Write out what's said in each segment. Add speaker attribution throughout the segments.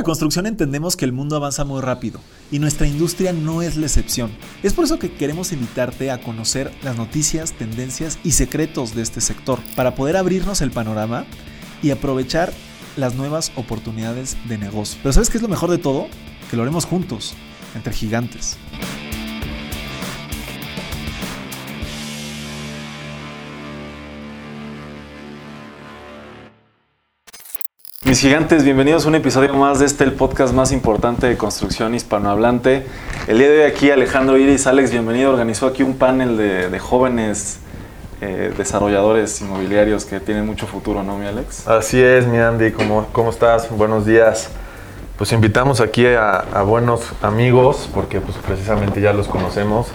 Speaker 1: la construcción entendemos que el mundo avanza muy rápido y nuestra industria no es la excepción. Es por eso que queremos invitarte a conocer las noticias, tendencias y secretos de este sector para poder abrirnos el panorama y aprovechar las nuevas oportunidades de negocio. Pero ¿sabes qué es lo mejor de todo? Que lo haremos juntos, entre gigantes. Mis gigantes, bienvenidos a un episodio más de este, el podcast más importante de construcción hispanohablante. El día de hoy aquí Alejandro Iris, Alex, bienvenido. Organizó aquí un panel de, jóvenes eh, desarrolladores inmobiliarios que tienen mucho futuro, ¿no, mi Alex?
Speaker 2: Así es, mi Andy, ¿cómo, cómo estás? Buenos días. Pues invitamos aquí a, buenos amigos, porque pues precisamente ya los conocemos,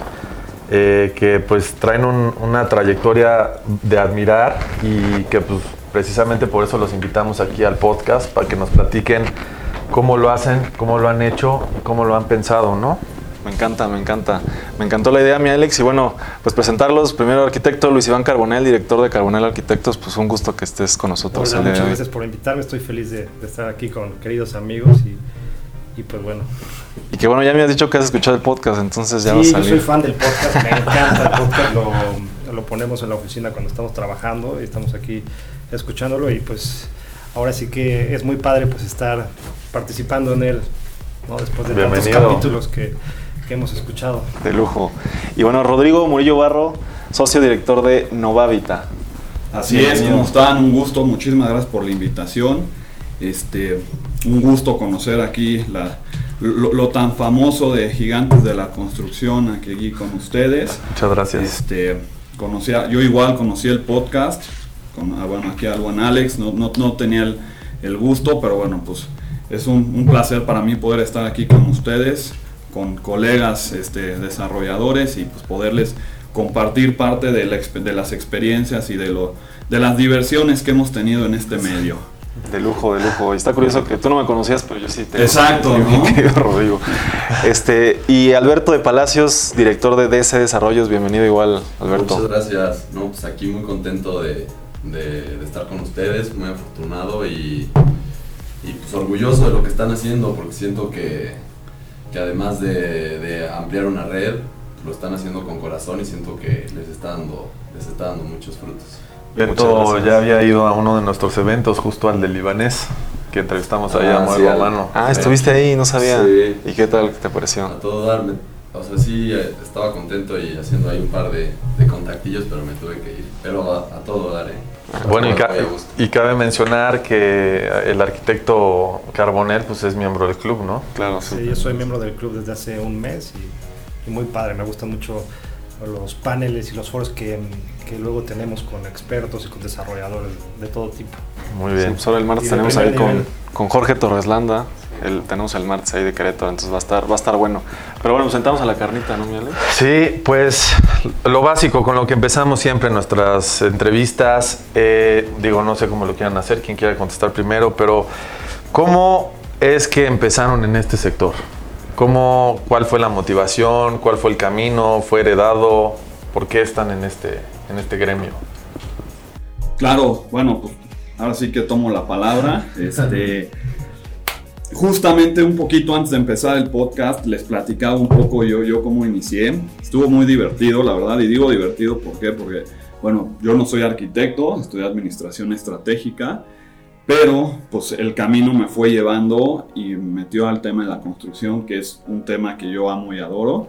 Speaker 2: eh, que pues traen una trayectoria de admirar y que pues precisamente por eso los invitamos aquí al podcast, para que nos platiquen cómo lo hacen, cómo lo han hecho, cómo lo han pensado, ¿no?
Speaker 1: Me encanta, me encanta. Me encantó la idea, mi Alex. Y bueno, pues presentarlos. Primero, arquitecto Luis Iván Carbonel, director de Carbonel Arquitectos. Pues un gusto que estés con nosotros.
Speaker 3: muchas gracias por invitarme. Estoy feliz de, estar aquí con queridos amigos y, pues bueno.
Speaker 1: Y que bueno, ya me has dicho que has escuchado el podcast, entonces ya
Speaker 3: sí,
Speaker 1: va a salir.
Speaker 3: yo soy fan del podcast. Me encanta el podcast. Lo, lo ponemos en la oficina cuando estamos trabajando y estamos aquí escuchándolo y pues ahora sí que es muy padre pues estar participando en él, ¿no? después de tantos capítulos que, que, hemos escuchado.
Speaker 1: De lujo. Y bueno, Rodrigo Murillo Barro, socio director de Novavita.
Speaker 4: Así es, como están? Un gusto, muchísimas gracias por la invitación. Este, un gusto conocer aquí la, lo, tan famoso de Gigantes de la Construcción aquí con ustedes.
Speaker 2: Muchas gracias.
Speaker 4: Este, conocía, yo igual conocí el podcast, Ah, bueno, aquí al buen Alex, no, no, no tenía el, gusto, pero bueno, pues es un, placer para mí poder estar aquí con ustedes, con colegas este, desarrolladores y pues poderles compartir parte de, de las experiencias y de, lo, de las diversiones que hemos tenido en este medio.
Speaker 1: De lujo, de lujo. Y está curioso que tú no me conocías, pero yo sí te
Speaker 4: Exacto,
Speaker 1: Rodrigo. Este, y Alberto de Palacios, director de DC Desarrollos, bienvenido igual, Alberto.
Speaker 5: Muchas gracias. No, pues aquí muy contento de, de, estar con ustedes, muy afortunado y, pues orgulloso de lo que están haciendo porque siento que, que además de, ampliar una red, lo están haciendo con corazón y siento que les está dando, les está dando muchos frutos.
Speaker 2: Beto ya había ido a uno de nuestros eventos, justo al del libanés, que entrevistamos ahí a Muevo Mano.
Speaker 1: Ah, estuviste ahí, no sabía. ¿Y qué tal te pareció?
Speaker 5: A todo darme. O sea, sí, eh, estaba contento y haciendo ahí un par de, contactillos, pero me tuve que ir. Pero a, a todo dar, ¿eh?
Speaker 2: Bueno, y, cabe mencionar que el arquitecto Carbonel pues es miembro del club, ¿no?
Speaker 3: Claro, sí. yo soy miembro del club desde hace un mes y, muy padre, me gustan mucho los paneles y los foros que, luego tenemos con expertos y con desarrolladores de todo tipo.
Speaker 1: Muy bien. solo el martes tenemos ahí con, con Jorge Torreslanda, el, tenemos el martes ahí de Querétaro, entonces va a estar, va a estar bueno. Pero bueno, nos sentamos a la carnita, ¿no, Miele?
Speaker 2: Sí, pues lo básico con lo que empezamos siempre nuestras entrevistas, eh, digo, no sé cómo lo quieran hacer, quien quiera contestar primero, pero ¿cómo es que empezaron en este sector? ¿Cómo, ¿Cuál fue la motivación? ¿Cuál fue el camino? ¿Fue heredado? ¿Por qué están en este, en este gremio?
Speaker 4: Claro, bueno, pues ahora sí que tomo la palabra. Este, Justamente un poquito antes de empezar el podcast les platicaba un poco yo, yo cómo inicié. Estuvo muy divertido, la verdad, y digo divertido ¿por porque, bueno, yo no soy arquitecto, estudié administración estratégica, pero pues el camino me fue llevando y me metió al tema de la construcción, que es un tema que yo amo y adoro.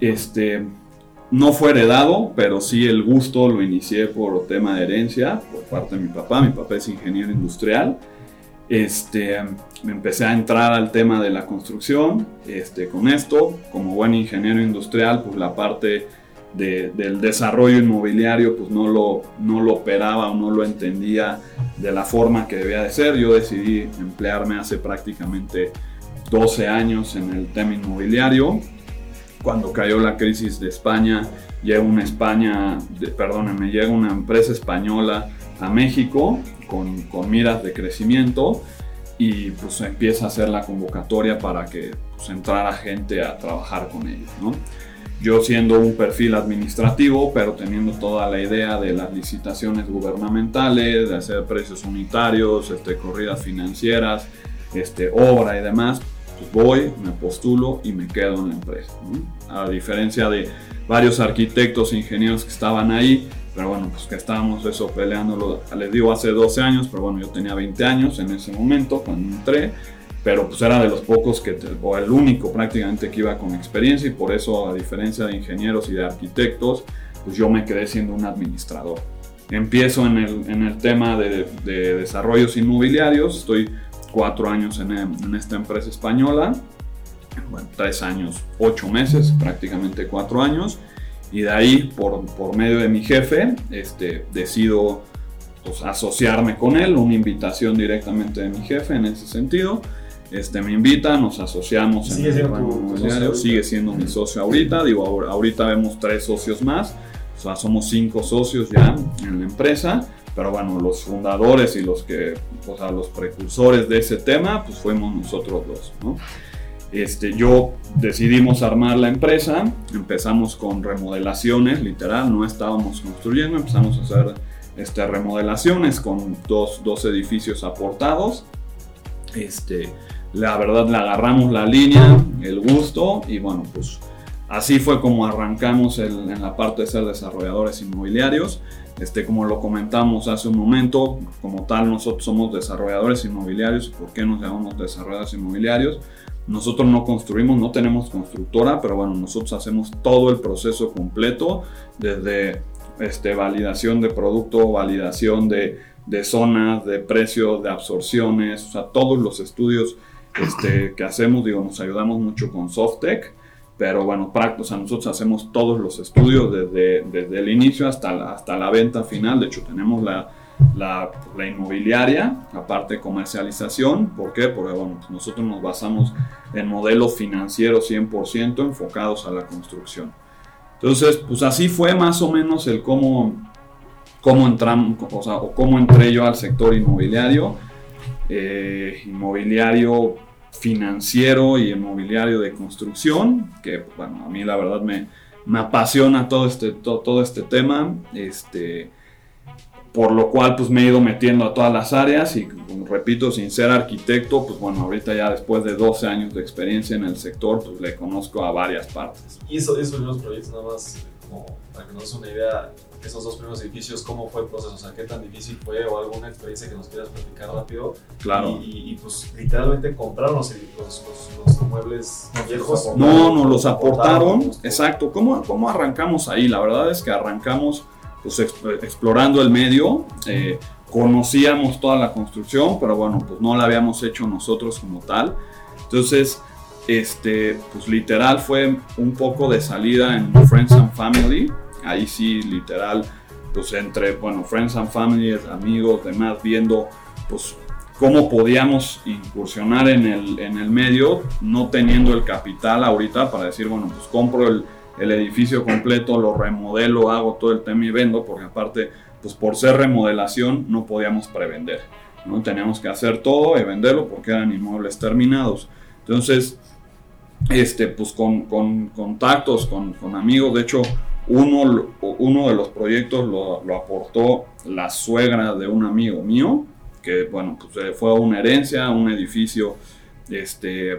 Speaker 4: Este, no fue heredado, pero sí el gusto lo inicié por tema de herencia, por parte de mi papá. Mi papá es ingeniero industrial este, me empecé a entrar al tema de la construcción este, con esto. Como buen ingeniero industrial, pues la parte del desarrollo inmobiliario pues no lo, no lo operaba o no lo entendía de la forma que debía de ser. Yo decidí emplearme hace prácticamente 12 años en el tema inmobiliario. Cuando cayó la crisis de España, llega una España, perdónenme, llega una empresa española a México con, miras de crecimiento y pues empieza a hacer la convocatoria para que pues, entrara gente a trabajar con ellos. Yo siendo un perfil administrativo, pero teniendo toda la idea de las licitaciones gubernamentales, de hacer precios unitarios, este, corridas financieras, este, obra y demás, pues voy, me postulo y me quedo en la empresa. A diferencia de varios arquitectos e ingenieros que estaban ahí, pero bueno, pues que estábamos eso peleándolo, les digo hace 12 años, pero bueno, yo tenía 20 años en ese momento cuando entré, pero pues era de los pocos que, o el único prácticamente que iba con experiencia y por eso a diferencia de ingenieros y de arquitectos, pues yo me quedé siendo un administrador. Empiezo en el, en el tema de, de, desarrollos inmobiliarios, estoy cuatro años en, en esta empresa española, bueno, tres años, ocho meses, prácticamente cuatro años. Y de ahí, por, por medio de mi jefe, este, decido pues, asociarme con él, una invitación directamente de mi jefe en ese sentido. Este, me invita, nos asociamos
Speaker 1: sigue
Speaker 4: en
Speaker 1: siendo
Speaker 4: sigue siendo mi socio ahorita, digo, ahorita vemos tres socios más, o sea, somos cinco socios ya en la empresa, pero bueno, los fundadores y los que, o sea, los precursores de ese tema, pues fuimos nosotros dos, ¿no? Este, yo decidimos armar la empresa, empezamos con remodelaciones, literal, no estábamos construyendo, empezamos a hacer este, remodelaciones con dos, dos edificios aportados. Este, la verdad le agarramos la línea, el gusto y bueno, pues así fue como arrancamos en la parte de ser desarrolladores inmobiliarios. Este, como lo comentamos hace un momento, como tal nosotros somos desarrolladores inmobiliarios. ¿Por qué nos llamamos desarrolladores inmobiliarios? Nosotros no construimos, no tenemos constructora, pero bueno, nosotros hacemos todo el proceso completo, desde este, validación de producto, validación de, de zonas, de precios, de absorciones, o sea, todos los estudios este, que hacemos, digo, nos ayudamos mucho con Softec, pero bueno, o sea, nosotros hacemos todos los estudios desde, desde el inicio hasta la, hasta la venta final, de hecho tenemos la, la, la, inmobiliaria, aparte comercialización. ¿Por qué? Porque bueno, pues nosotros nos basamos en modelos financieros 100% enfocados a la construcción. Entonces, pues así fue más o menos el cómo, cómo entramos, o, sea, o cómo entré yo al sector inmobiliario. Eh, inmobiliario financiero y inmobiliario de construcción, que bueno, a mí la verdad me, me apasiona todo este, todo, todo este tema. Este, por lo cual pues me he ido metiendo a todas las áreas y como repito, sin ser arquitecto, pues bueno, ahorita ya después de 12 años de experiencia en el sector, pues le conozco a varias partes.
Speaker 1: Y eso, esos primeros proyectos, nada más como para que nos des una idea, esos dos primeros edificios, ¿cómo fue el proceso? O sea, ¿qué tan difícil fue o alguna experiencia que nos quieras platicar rápido?
Speaker 4: Claro.
Speaker 1: Y, y pues literalmente compraron los, los, los, los muebles viejos.
Speaker 4: No, nos los aportaron, exacto. ¿Cómo, ¿Cómo arrancamos ahí? La verdad es que arrancamos pues explorando el medio, eh, conocíamos toda la construcción, pero bueno, pues no la habíamos hecho nosotros como tal. Entonces, este, pues literal fue un poco de salida en Friends and Family. Ahí sí, literal, pues entre, bueno, Friends and Family, amigos, demás, viendo, pues cómo podíamos incursionar en el, en el medio, no teniendo el capital ahorita para decir, bueno, pues compro el, el edificio completo, lo remodelo, hago todo el tema y vendo, porque aparte, pues por ser remodelación no podíamos prevender, ¿no? Teníamos que hacer todo y venderlo porque eran inmuebles terminados. Entonces, este, pues con, con contactos, con, con, amigos, de hecho, uno, uno de los proyectos lo, aportó la suegra de un amigo mío, que bueno, pues fue una herencia, un edificio, este,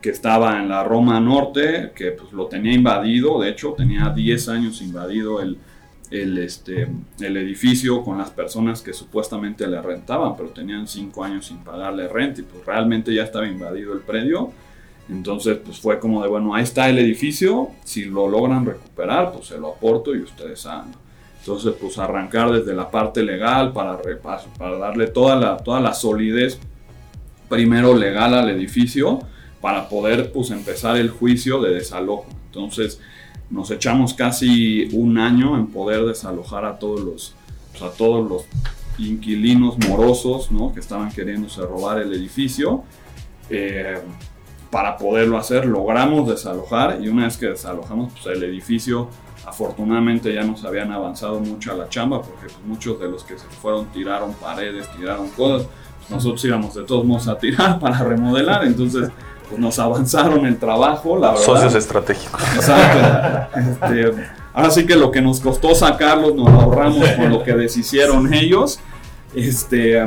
Speaker 4: que estaba en la Roma Norte, que pues, lo tenía invadido, de hecho tenía 10 años invadido el, el, este, el edificio con las personas que supuestamente le rentaban, pero tenían 5 años sin pagarle renta y pues realmente ya estaba invadido el predio. Entonces pues fue como de, bueno, ahí está el edificio, si lo logran recuperar, pues se lo aporto y ustedes hagan. Entonces pues arrancar desde la parte legal para, para darle toda la, toda la solidez primero legal al edificio para poder pues, empezar el juicio de desalojo. Entonces nos echamos casi un año en poder desalojar a todos los, pues, a todos los inquilinos morosos ¿no? que estaban queriéndose robar el edificio. Eh, para poderlo hacer logramos desalojar y una vez que desalojamos pues, el edificio afortunadamente ya nos habían avanzado mucho a la chamba porque pues, muchos de los que se fueron tiraron paredes, tiraron cosas, pues, nosotros íbamos de todos modos a tirar para remodelar, entonces pues nos avanzaron el trabajo, la verdad.
Speaker 2: Socios estratégicos.
Speaker 4: Exacto. Este, ahora sí que lo que nos costó sacarlos nos lo ahorramos con lo que deshicieron ellos. Este,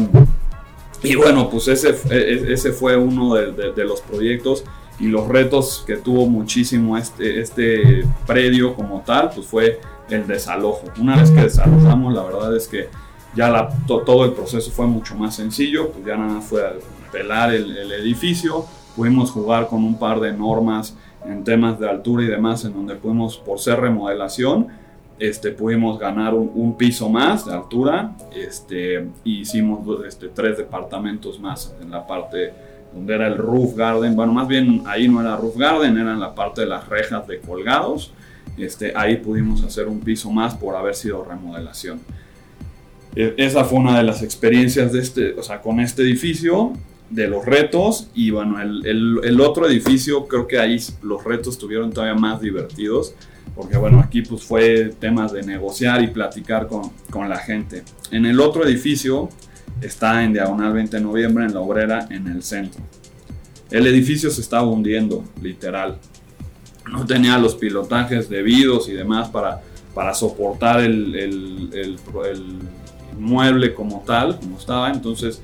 Speaker 4: Y bueno, pues ese, e, ese fue uno de, los proyectos y los retos que tuvo muchísimo este, este predio como tal, pues fue el desalojo. Una vez que desalojamos, la verdad es que ya la, todo el proceso fue mucho más sencillo, pues ya nada fue pelar el, el edificio, pudimos jugar con un par de normas en temas de altura y demás, en donde pudimos, por ser remodelación, este, pudimos ganar un, piso más de altura este, y hicimos este, tres departamentos más en la parte donde era el roof garden. Bueno, más bien ahí no era roof garden, era en la parte de las rejas de colgados. Este, ahí pudimos hacer un piso más por haber sido remodelación. E, esa fue una de las experiencias de este, o sea, con este edificio, de los retos. Y bueno, el, el, otro edificio, creo que ahí los retos estuvieron todavía más divertidos porque bueno, aquí pues fue temas de negociar y platicar con, con, la gente. En el otro edificio está en Diagonal 20 de Noviembre, en la Obrera, en el centro. El edificio se estaba hundiendo, literal. No tenía los pilotajes debidos y demás para, para soportar el, el mueble como tal, como estaba. Entonces,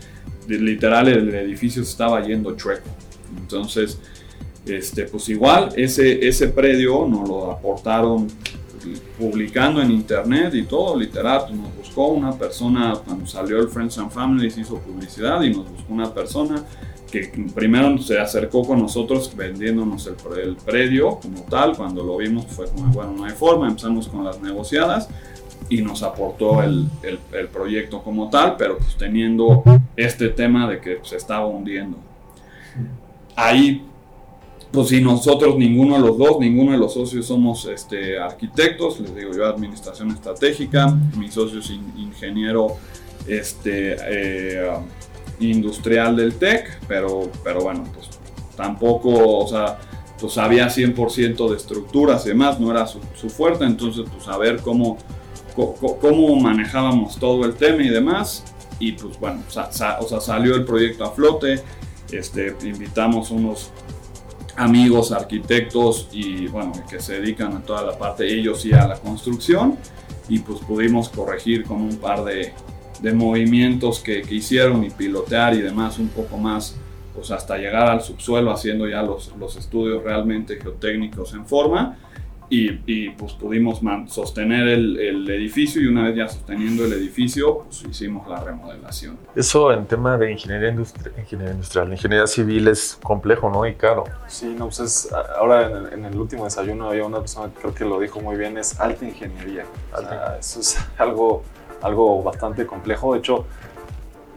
Speaker 4: literal, el edificio se estaba yendo chueco. Entonces, este, pues igual, ese, ese predio nos lo aportaron publicando en internet y todo, literal, pues nos buscó una persona, cuando salió el Friends and Families hizo publicidad y nos buscó una persona que primero se acercó con nosotros vendiéndonos el, el predio como tal, cuando lo vimos fue como, bueno, no hay forma, empezamos con las negociadas y nos aportó el, el, proyecto como tal, pero pues teniendo este tema de que se estaba hundiendo. Ahí pues si nosotros, ninguno de los dos, ninguno de los socios somos este, arquitectos, les digo yo administración estratégica, mi socio es ingeniero este, eh, industrial del TEC, pero, pero bueno, pues tampoco, o sea, pues sabía 100% de estructuras y demás, no era su, fuerte, entonces pues a ver cómo, cómo manejábamos todo el tema y demás, y pues bueno, o sea, salió el proyecto a flote, este, invitamos unos amigos arquitectos y bueno, que se dedican a toda la parte, ellos y a la construcción, y pues pudimos corregir con un par de, de movimientos que, que, hicieron y pilotear y demás un poco más, pues hasta llegar al subsuelo haciendo ya los, los estudios realmente geotécnicos en forma y, pues pudimos sostener el, edificio y una vez ya sosteniendo el edificio, pues hicimos la remodelación.
Speaker 2: Eso en tema de ingeniería, ingeniería industrial, ingeniería civil es complejo, ¿no? Y caro.
Speaker 6: Sí, no, pues es, ahora en el, último desayuno había una persona que creo que lo dijo muy bien, es alta ingeniería. eso es algo, algo bastante complejo. De hecho,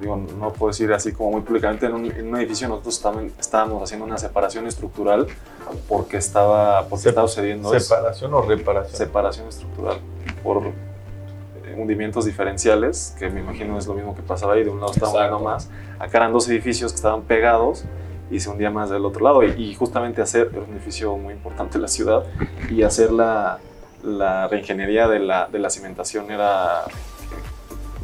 Speaker 6: digo, no puedo decir así como muy públicamente, en un, edificio nosotros también estábamos haciendo una separación estructural porque estaba, porque estaba sucediendo
Speaker 2: ¿Separación o reparación?
Speaker 6: Separación estructural por eh, hundimientos diferenciales, que me imagino es lo mismo que pasaba ahí, de un lado estaba hundiendo más, acá eran dos edificios que estaban pegados y se hundía más del otro lado. Y, justamente hacer, era un edificio muy importante la ciudad, y hacer la, la reingeniería de la, de la cimentación era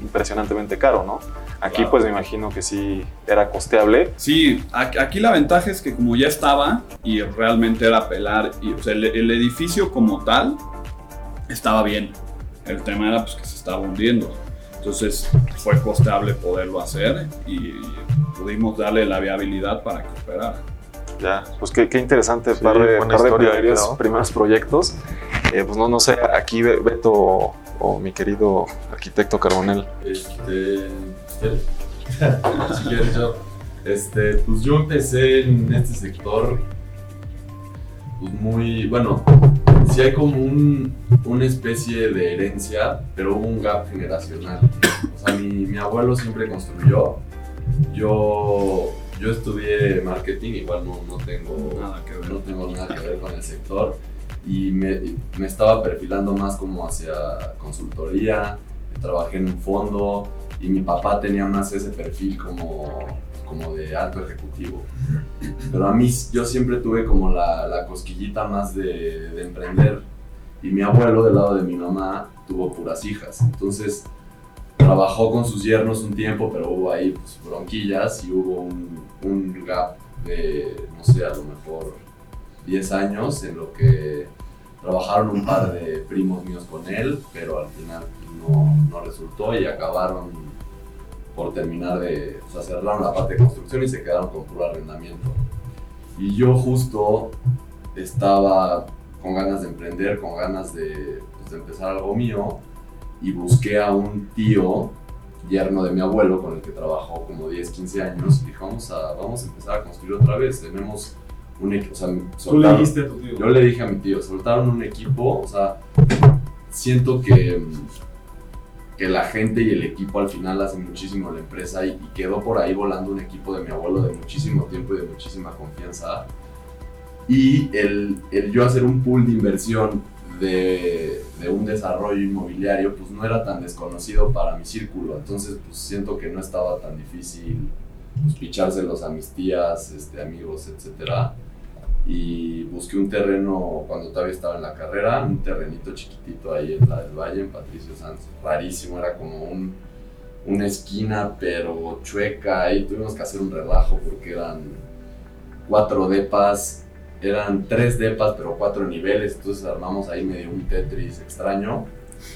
Speaker 6: impresionantemente caro, ¿no? Aquí pues me imagino que sí era costeable.
Speaker 4: Sí, aquí la ventaja es que como ya estaba y realmente era pelar, y, o sea, el, edificio como tal estaba bien. El tema era pues que se estaba hundiendo. Entonces fue costeable poderlo hacer y, pudimos darle la viabilidad para que operara.
Speaker 6: Ya, pues qué, qué interesante, par de, par de primeros proyectos. Eh, pues no, no sé, aquí Beto o mi querido arquitecto Carbonel.
Speaker 5: Este, si quieres yo. Este, pues yo empecé en este sector, pues muy, bueno, sí hay como un, una especie de herencia, pero hubo un gap generacional. O sea, mi, mi abuelo siempre construyó, yo, yo estudié marketing, igual no, no, tengo, nada que ver. no tengo nada que ver con el sector, y me, me estaba perfilando más como hacia consultoría, trabajé en un fondo, y mi papá tenía más ese perfil como, como de alto ejecutivo. Pero a mí yo siempre tuve como la, la cosquillita más de, de, emprender y mi abuelo del lado de mi mamá tuvo puras hijas. Entonces trabajó con sus yernos un tiempo, pero hubo ahí pues, bronquillas y hubo un, un gap de, no sé, a lo mejor 10 años en lo que trabajaron un par de primos míos con él, pero al final no, no resultó y acabaron por terminar de, o sea, cerraron la parte de construcción y se quedaron con puro arrendamiento. Y yo justo estaba con ganas de emprender, con ganas de, pues, de empezar algo mío y busqué a un tío, yerno de mi abuelo, con el que trabajó como 10, 15 años, y dije, vamos a, vamos a empezar a construir otra vez, tenemos un equipo, o sea,
Speaker 4: Tú le
Speaker 5: soltaron-
Speaker 4: dijiste a tu tío.
Speaker 5: yo le dije a mi tío, soltaron un equipo, o sea, siento que, que la gente y el equipo al final hacen muchísimo la empresa y, quedó por ahí volando un equipo de mi abuelo de muchísimo tiempo y de muchísima confianza. Y el, el yo hacer un pool de inversión de, de un desarrollo inmobiliario, pues no era tan desconocido para mi círculo. Entonces, pues siento que no estaba tan difícil pues, pichárselos a mis tías, este, amigos, etcétera y busqué un terreno cuando todavía estaba en la carrera, un terrenito chiquitito ahí en la del Valle, en Patricio Sanz, rarísimo, era como un, una esquina pero chueca y tuvimos que hacer un relajo porque eran cuatro depas, eran tres depas pero cuatro niveles, entonces armamos ahí medio un Tetris extraño.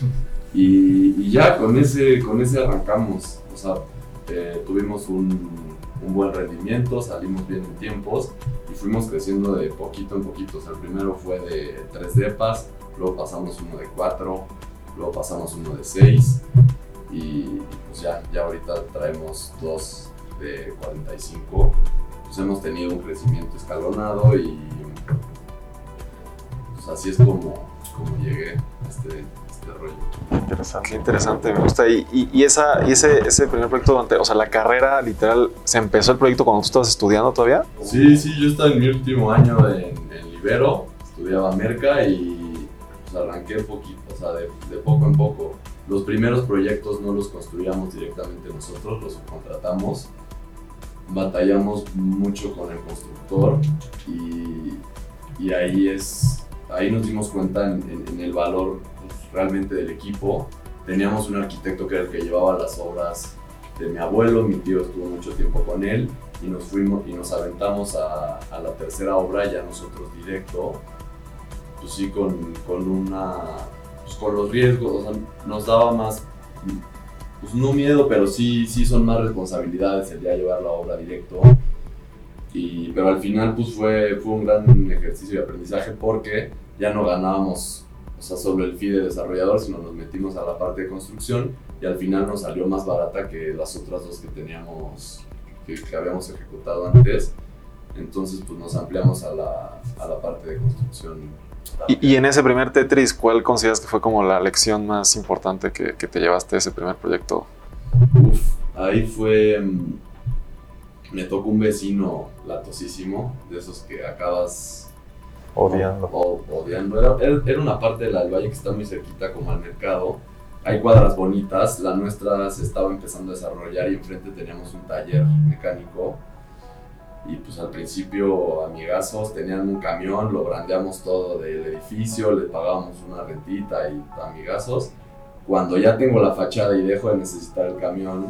Speaker 5: Y, y ya con ese, con ese arrancamos, o sea, eh, tuvimos un, un buen rendimiento, salimos bien en tiempos fuimos creciendo de poquito en poquito. El primero fue de tres depas, luego pasamos uno de cuatro, luego pasamos uno de seis y pues ya, ya ahorita traemos dos de 45. Pues hemos tenido un crecimiento escalonado y pues así es como, como llegué este, este rollo.
Speaker 6: Interesante. Qué interesante, me gusta. Y, y, y esa, y ese, ese primer proyecto, durante, o sea, la carrera literal, ¿se empezó el proyecto cuando tú estabas estudiando todavía?
Speaker 5: Sí, sí, yo estaba en mi último año en, en Libero, estudiaba Merca y pues, arranqué poquito, o sea, de, de poco en poco. Los primeros proyectos no los construíamos directamente nosotros, los subcontratamos. Batallamos mucho con el constructor y, y ahí es, ahí nos dimos cuenta en, en- en el valor realmente del equipo. Teníamos un arquitecto que era el que llevaba las obras de mi abuelo, mi tío estuvo mucho tiempo con él y nos fuimos y nos aventamos a, a la tercera obra ya nosotros directo, pues sí con, con una, pues con los riesgos, o sea, nos daba más, pues no miedo, pero sí, sí son más responsabilidades el día llevar la obra directo. Y, pero al final pues fue, fue un gran ejercicio de aprendizaje porque ya no ganábamos o sea, solo el fee de desarrollador, sino nos metimos a la parte de construcción y al final nos salió más barata que las otras dos que teníamos, que, que habíamos ejecutado antes. Entonces, pues nos ampliamos a la, a la parte de construcción.
Speaker 6: Y, y en ese primer Tetris, ¿cuál consideras que fue como la lección más importante que, que te llevaste de ese primer proyecto?
Speaker 5: Uf, ahí fue. mm, Me tocó un vecino latosísimo, de esos que acabas
Speaker 6: Odiando.
Speaker 5: o- odiando. Era, era- una parte del valle que está muy cerquita como al mercado. Hay cuadras bonitas, la nuestra se estaba empezando a desarrollar y enfrente teníamos un taller mecánico. Y pues al principio amigazos tenían un camión, lo brandeamos todo del edificio, le pagábamos una rentita y amigazos. Cuando ya tengo la fachada y dejo de necesitar el camión,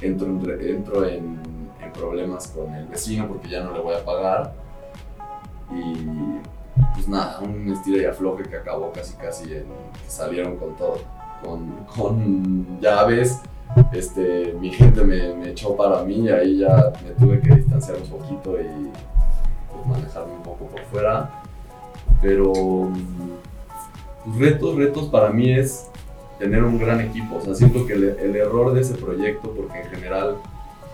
Speaker 5: entro entro en, en problemas con el vecino porque ya no le voy a pagar. Y pues nada, un estira y afloje que acabó casi casi en salieron con todo. Con, con llaves, este, mi gente me, echó para mí y ahí ya me tuve que distanciar un poquito y pues, manejarme un poco por fuera. Pero pues, retos, retos para mí es tener un gran equipo. O sea, siento que el error de ese proyecto, porque en general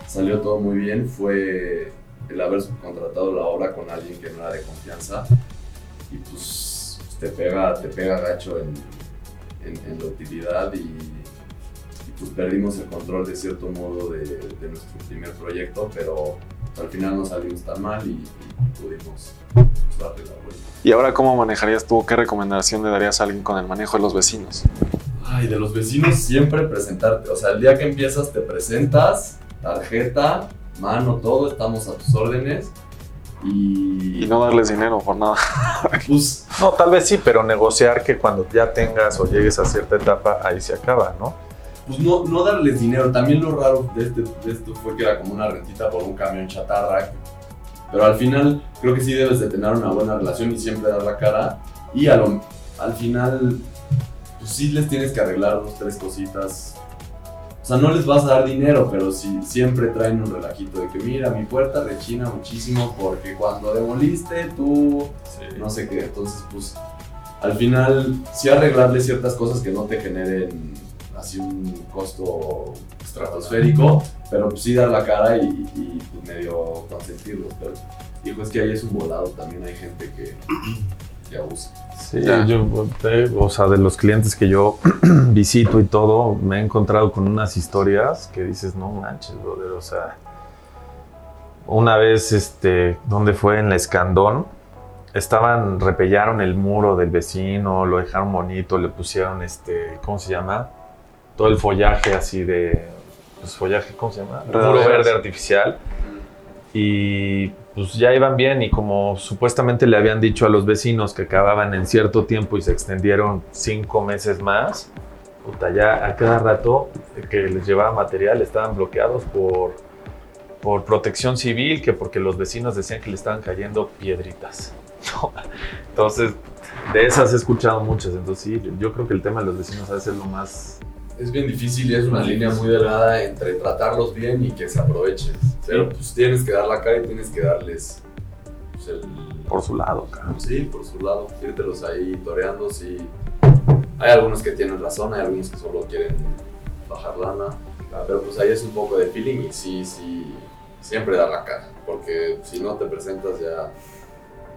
Speaker 5: salió todo muy bien, fue el haber subcontratado la obra con alguien que no era de confianza. Y pues te pega, te pega gacho en, en, en la utilidad y, y, pues perdimos el control de cierto modo de, de nuestro primer proyecto, pero al final no salimos tan mal y, y pudimos pues, darle la vuelta.
Speaker 6: ¿Y ahora cómo manejarías tú? ¿Qué recomendación le darías a alguien con el manejo de los vecinos?
Speaker 5: Ay, de los vecinos siempre presentarte. O sea, el día que empiezas te presentas, tarjeta, mano, todo, estamos a tus órdenes. Y,
Speaker 6: Y no darles dinero por nada.
Speaker 5: pues,
Speaker 7: No, tal vez sí, pero negociar que cuando ya tengas o llegues a cierta etapa, ahí se acaba, ¿no?
Speaker 5: pues no, no darles dinero. También lo raro de, este, de esto fue que era como una rentita por un camión chatarra. Pero al final creo que sí debes de tener una buena relación y siempre dar la cara. Y a lo- al final, pues sí les tienes que arreglar dos, tres cositas o sea, no les vas a dar dinero, pero si siempre traen un relajito de que mira, mi puerta rechina muchísimo porque cuando demoliste tú, no sé qué. Entonces, pues, al final, sí arreglarle ciertas cosas que no te generen así un costo estratosférico, pero pues sí dar la cara y, y, pues, medio consentirlos. Pero, dijo, es que ahí es un volado, también hay gente que, que abusa.
Speaker 2: Sí, yo, eh, o sea, de los clientes que yo visito y todo, me he encontrado con unas historias que dices, no manches, brother, o sea, una vez, este, donde fue en la Escandón, estaban, repellaron el muro del vecino, lo dejaron bonito, le pusieron, este, ¿cómo se llama? Todo el follaje así de, pues follaje, ¿cómo se llama? Muro verde artificial. Y pues ya iban bien y como supuestamente le habían dicho a los vecinos que acababan en cierto tiempo y se extendieron cinco meses más, puta, ya a cada rato que les llevaba material estaban bloqueados por, por protección civil, que porque los vecinos decían que le estaban cayendo piedritas. Entonces, de esas he escuchado muchas, entonces sí, yo creo que el tema de los vecinos ser lo más
Speaker 5: es bien difícil y es una línea muy delgada entre tratarlos bien y que se aprovechen. Pero pues tienes que dar la cara y tienes que darles pues, el...
Speaker 2: Por su lado, cara.
Speaker 5: Sí, por su lado. Írtelos ahí toreando, sí. Hay algunos que tienen razón, hay algunos que solo quieren bajar lana. Pero pues ahí es un poco de feeling y sí, sí, siempre dar la cara. Porque si no te presentas ya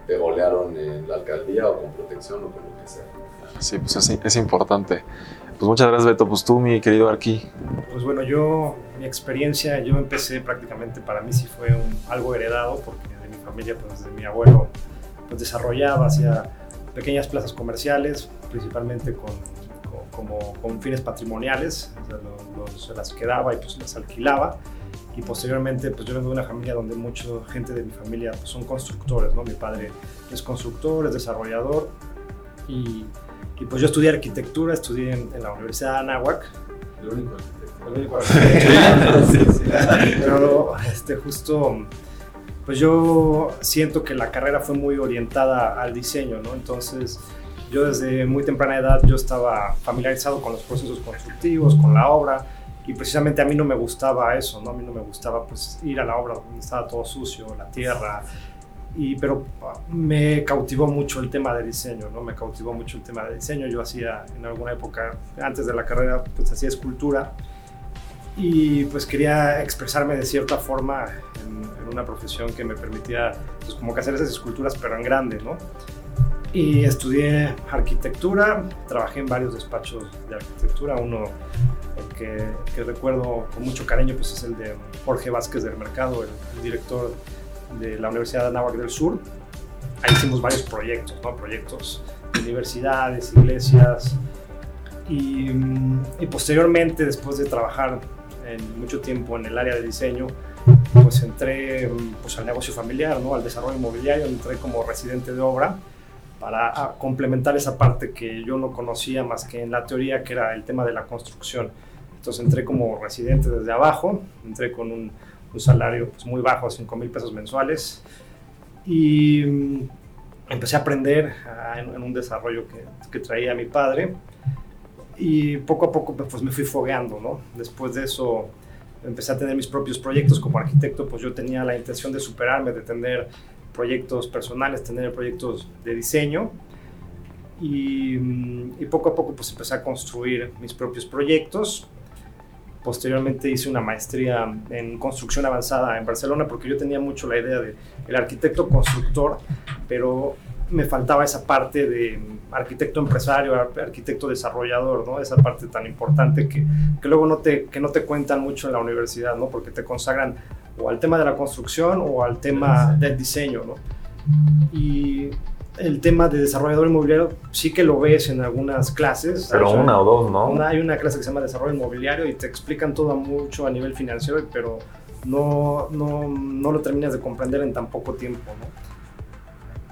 Speaker 5: te golearon en la alcaldía o con protección o con lo que sea.
Speaker 6: Sí, pues es, es importante. Pues muchas gracias, Beto. Pues tú, mi querido Arqui.
Speaker 3: Pues bueno, yo, mi experiencia, yo empecé prácticamente, para mí sí fue un, algo heredado, porque de mi familia, pues de mi abuelo, pues desarrollaba, hacía pequeñas plazas comerciales, principalmente con, con como, con fines patrimoniales, o sea, se las quedaba y pues las alquilaba. Y posteriormente, pues yo vengo de una familia donde mucha gente de mi familia pues, son constructores, ¿no? Mi padre es constructor, es desarrollador y y pues yo estudié arquitectura, estudié en, en la Universidad de Anáhuac.
Speaker 5: El único arquitecto.
Speaker 3: El único arquitecto. sí, sí. Pero este, justo, pues yo siento que la carrera fue muy orientada al diseño, ¿no? Entonces, yo desde muy temprana edad yo estaba familiarizado con los procesos constructivos, con la obra, y precisamente a mí no me gustaba eso, ¿no? A mí no me gustaba pues ir a la obra donde estaba todo sucio, la tierra, y, pero me cautivó mucho el tema de diseño, ¿no? Me cautivó mucho el tema de diseño. Yo hacía en alguna época, antes de la carrera, pues hacía escultura y pues quería expresarme de cierta forma en, en una profesión que me permitía, pues como que hacer esas esculturas, pero en grande, ¿no? Y estudié arquitectura, trabajé en varios despachos de arquitectura, uno que, que recuerdo con mucho cariño, pues es el de Jorge Vázquez del Mercado, el, el director de la Universidad de Anáhuac del Sur. Ahí hicimos varios proyectos, ¿no? proyectos de universidades, iglesias. Y, y, posteriormente, después de trabajar mucho tiempo en el área de diseño, pues entré pues, al negocio familiar, ¿no? al desarrollo inmobiliario, entré como residente de obra para complementar esa parte que yo no conocía más que en la teoría, que era el tema de la construcción. Entonces entré como residente desde abajo, entré con un un salario pues, muy bajo, 5 mil pesos mensuales. Y um, empecé a aprender uh, en, en, un desarrollo que, que, traía mi padre. Y poco a poco pues, me fui fogueando, ¿no? Después de eso empecé a tener mis propios proyectos como arquitecto, pues yo tenía la intención de superarme, de tener proyectos personales, tener proyectos de diseño. Y, y poco a poco pues empecé a construir mis propios proyectos Posteriormente hice una maestría en construcción avanzada en Barcelona porque yo tenía mucho la idea de el arquitecto constructor, pero me faltaba esa parte de arquitecto empresario, arquitecto desarrollador, ¿no? Esa parte tan importante que, que luego no te, que no te cuentan mucho en la universidad, ¿no? Porque te consagran o al tema de la construcción o al tema del diseño, ¿no? Y el tema de desarrollador inmobiliario sí que lo ves en algunas clases.
Speaker 2: Pero o sea, una o dos, ¿no?
Speaker 3: Una, hay una clase que se llama desarrollo inmobiliario y te explican todo mucho a nivel financiero, pero no, no, no lo terminas de comprender en tan poco tiempo, ¿no?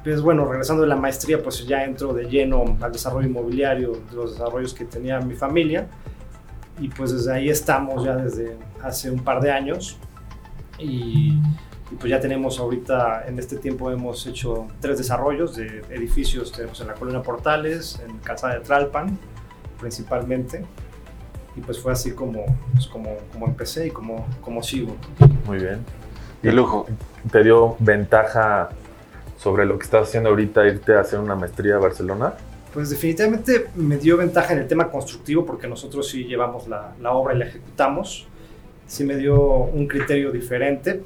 Speaker 3: Pues bueno, regresando de la maestría, pues ya entro de lleno al desarrollo inmobiliario, de los desarrollos que tenía mi familia. Y pues desde ahí estamos ya desde hace un par de años. Y y pues ya tenemos ahorita, en este tiempo hemos hecho tres desarrollos de edificios, tenemos en la Colina Portales, en Casa de Tralpan, principalmente. y pues fue así como, pues, como, como empecé y como, como sigo.
Speaker 2: Muy bien.
Speaker 6: De lujo.
Speaker 2: ¿Te dio ventaja sobre lo que estás haciendo ahorita irte a hacer una maestría a Barcelona?
Speaker 3: Pues definitivamente me dio ventaja en el tema constructivo porque nosotros sí llevamos la, la obra y la ejecutamos. Sí me dio un criterio diferente,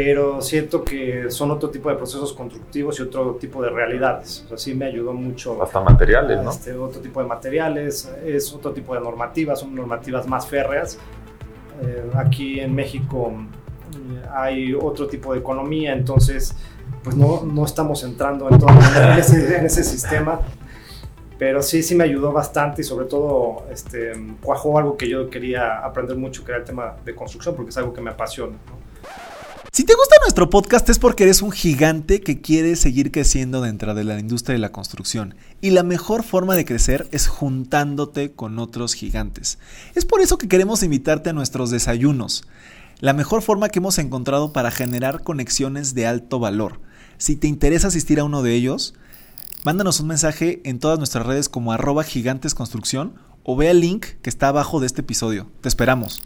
Speaker 3: pero siento que son otro tipo de procesos constructivos y otro tipo de realidades. O sea, sí me ayudó mucho.
Speaker 2: Hasta materiales, ¿no?
Speaker 3: Este, otro tipo de materiales, es otro tipo de normativas, son normativas más férreas. Eh, aquí en México eh, hay otro tipo de economía, entonces pues no, no estamos entrando en, todo, en, ese, en ese sistema. Pero sí, sí me ayudó bastante y sobre todo este, cuajó algo que yo quería aprender mucho, que era el tema de construcción, porque es algo que me apasiona. ¿no?
Speaker 1: Si te gusta nuestro podcast es porque eres un gigante que quiere seguir creciendo dentro de la industria de la construcción. Y la mejor forma de crecer es juntándote con otros gigantes. Es por eso que queremos invitarte a nuestros desayunos. La mejor forma que hemos encontrado para generar conexiones de alto valor. Si te interesa asistir a uno de ellos, mándanos un mensaje en todas nuestras redes como arroba gigantesconstrucción o ve el link que está abajo de este episodio. Te esperamos.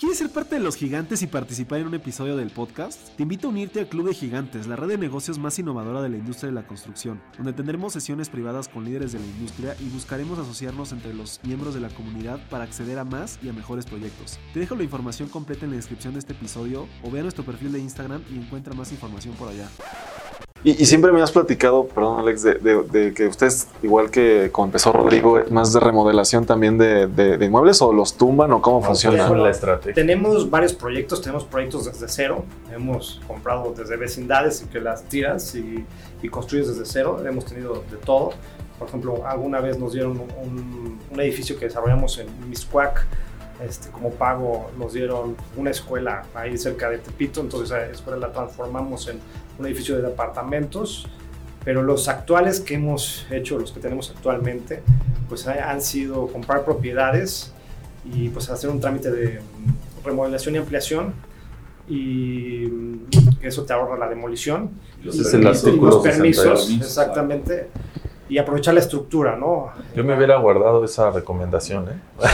Speaker 1: ¿Quieres ser parte de los gigantes y participar en un episodio del podcast? Te invito a unirte al Club de Gigantes, la red de negocios más innovadora de la industria de la construcción, donde tendremos sesiones privadas con líderes de la industria y buscaremos asociarnos entre los miembros de la comunidad para acceder a más y a mejores proyectos. Te dejo la información completa en la descripción de este episodio o ve a nuestro perfil de Instagram y encuentra más información por allá.
Speaker 6: Y, y, siempre me has platicado, perdón Alex, de, de, de, que ustedes, igual que como empezó Rodrigo, más de remodelación también de, de inmuebles o los tumban o cómo funciona.
Speaker 2: ¿Cuál es la estrategia?
Speaker 3: Tenemos varios proyectos, tenemos proyectos desde cero, hemos comprado desde vecindades y que las tiras y, y construyes desde cero, hemos tenido de todo. Por ejemplo, alguna vez nos dieron un, un edificio que desarrollamos en Miscuac, este, como pago nos dieron una escuela ahí cerca de Tepito, entonces esa escuela la transformamos en un edificio de departamentos, pero los actuales que hemos hecho, los que tenemos actualmente, pues han sido comprar propiedades y pues hacer un trámite de remodelación y ampliación y eso te ahorra la demolición
Speaker 2: Los,
Speaker 3: y, y los permisos, exactamente y aprovechar la estructura, ¿no?
Speaker 2: Yo me hubiera guardado esa recomendación, ¿eh?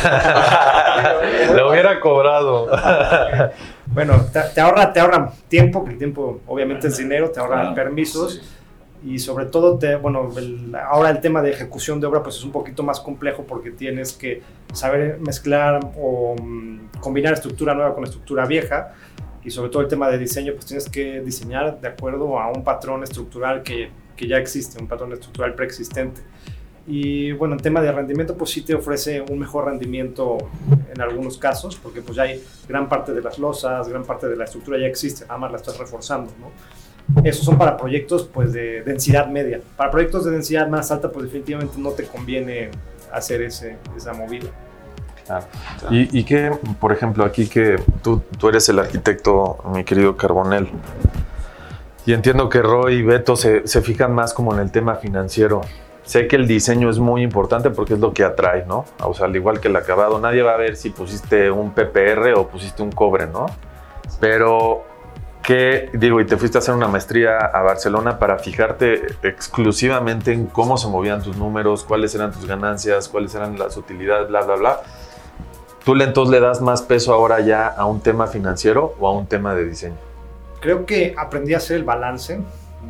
Speaker 2: Lo hubiera cobrado.
Speaker 3: bueno, te, te, ahorra, te ahorra tiempo, que el tiempo obviamente es dinero, te ahorra permisos
Speaker 4: sí.
Speaker 3: y sobre todo, te, bueno, el- ahora el tema de ejecución de obra pues es un poquito más complejo porque tienes que saber mezclar o mm, combinar estructura nueva con estructura vieja y sobre todo el tema de diseño pues tienes que diseñar de acuerdo a un patrón estructural que, que ya existe, un patrón estructural preexistente. Y bueno, en tema de rendimiento, pues sí te ofrece un mejor rendimiento en algunos casos, porque pues ya hay gran parte de las losas, gran parte de la estructura ya existe, nada más la estás reforzando, ¿no? Esos son para proyectos pues de densidad media. Para proyectos de densidad más alta, pues definitivamente no te conviene hacer ese, esa movida.
Speaker 2: Y, y que, por ejemplo, aquí que tú, tú eres el arquitecto, mi querido Carbonel, y entiendo que Roy y Beto se, se fijan más como en el tema financiero. Sé que el diseño es muy importante porque es lo que atrae, ¿no? O sea, al igual que el acabado, nadie va a ver si pusiste un PPR o pusiste un cobre, ¿no? Pero, ¿qué digo? Y te fuiste a hacer una maestría a Barcelona para fijarte exclusivamente en cómo se movían tus números, cuáles eran tus ganancias, cuáles eran las utilidades, bla, bla, bla. ¿Tú entonces le das más peso ahora ya a un tema financiero o a un tema de diseño?
Speaker 3: Creo que aprendí a hacer el balance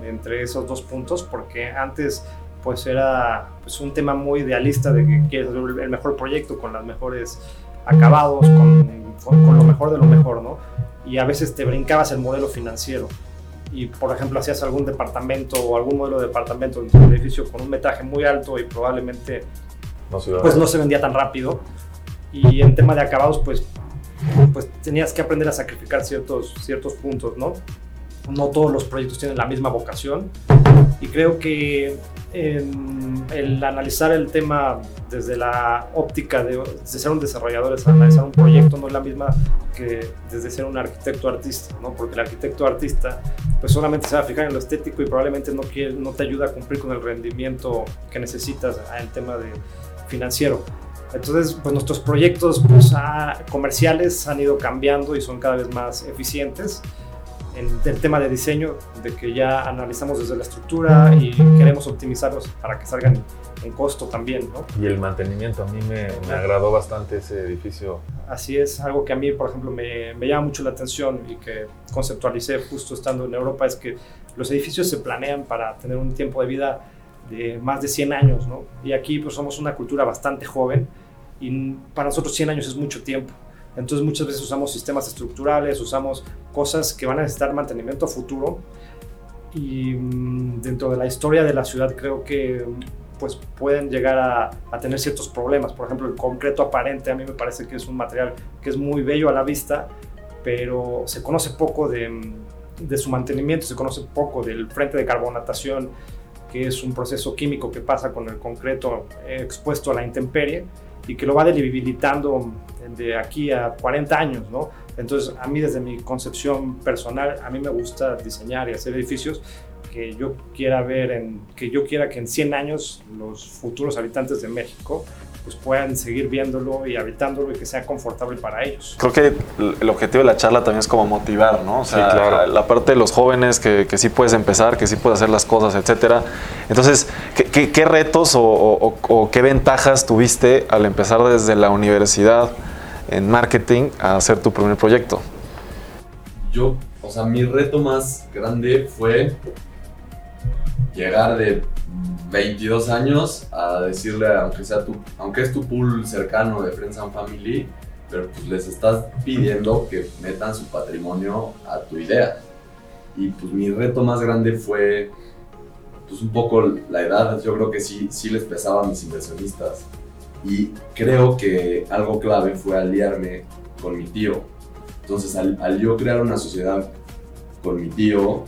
Speaker 3: entre esos dos puntos porque antes pues era pues, un tema muy idealista de que quieres hacer el mejor proyecto con los mejores acabados, con, con, con, lo mejor de lo mejor, ¿no? Y a veces te brincabas el modelo financiero y, por ejemplo, hacías algún departamento o algún modelo de departamento dentro del edificio con un metraje muy alto y probablemente
Speaker 2: no se,
Speaker 3: pues, no se vendía tan rápido. Y en tema de acabados, pues, pues tenías que aprender a sacrificar ciertos, ciertos puntos, ¿no? No todos los proyectos tienen la misma vocación y creo que en el analizar el tema desde la óptica de, de, ser un desarrollador, es analizar un proyecto, no es la misma que desde ser un arquitecto artista, ¿no? porque el arquitecto artista pues solamente se va a fijar en lo estético y probablemente no, quiere, no te ayuda a cumplir con el rendimiento que necesitas en el tema de financiero. Entonces, pues nuestros proyectos pues, ah, comerciales han ido cambiando y son cada vez más eficientes. En el tema de diseño, de que ya analizamos desde la estructura y queremos optimizarlos para que salgan en costo también, ¿no?
Speaker 7: Y el mantenimiento, a mí me, me agradó bastante ese edificio.
Speaker 3: Así es, algo que a mí, por ejemplo, me, me llama mucho la atención y que conceptualicé justo estando en Europa es que los edificios se planean para tener un tiempo de vida de más de 100 años, ¿no? Y aquí pues somos una cultura bastante joven y para nosotros 100 años es mucho tiempo. Entonces muchas veces usamos sistemas estructurales, usamos cosas que van a necesitar mantenimiento a futuro y mm, dentro de la historia de la ciudad creo que pues pueden llegar a, a, tener ciertos problemas. Por ejemplo, el concreto aparente a mí me parece que es un material que es muy bello a la vista, pero se conoce poco de, de su mantenimiento, se conoce poco del frente de carbonatación, que es un proceso químico que pasa con el concreto expuesto a la intemperie y que lo va debilitando de aquí a 40 años, ¿no? Entonces, a mí desde mi concepción personal, a mí me gusta diseñar y hacer edificios que yo quiera ver, en, que yo quiera que en 100 años los futuros habitantes de México pues puedan seguir viéndolo y habitándolo y que sea confortable para ellos.
Speaker 6: Creo que el objetivo de la charla también es como motivar, ¿no? O sea, sí, claro. la parte de los jóvenes que, que, sí puedes empezar, que sí puedes hacer las cosas, etcétera. Entonces, ¿qué, qué, qué retos o, o, o, qué ventajas tuviste al empezar desde la universidad en marketing a hacer tu primer proyecto?
Speaker 5: Yo, o sea, mi reto más grande fue llegar de 22 años a decirle, aunque, sea tu, aunque es tu pool cercano de Friends and Family, pero pues les estás pidiendo que metan su patrimonio a tu idea. Y pues mi reto más grande fue pues un poco la edad, yo creo que sí, sí les pesaba a mis inversionistas. Y creo que algo clave fue aliarme con mi tío. Entonces al, al yo crear una sociedad con mi tío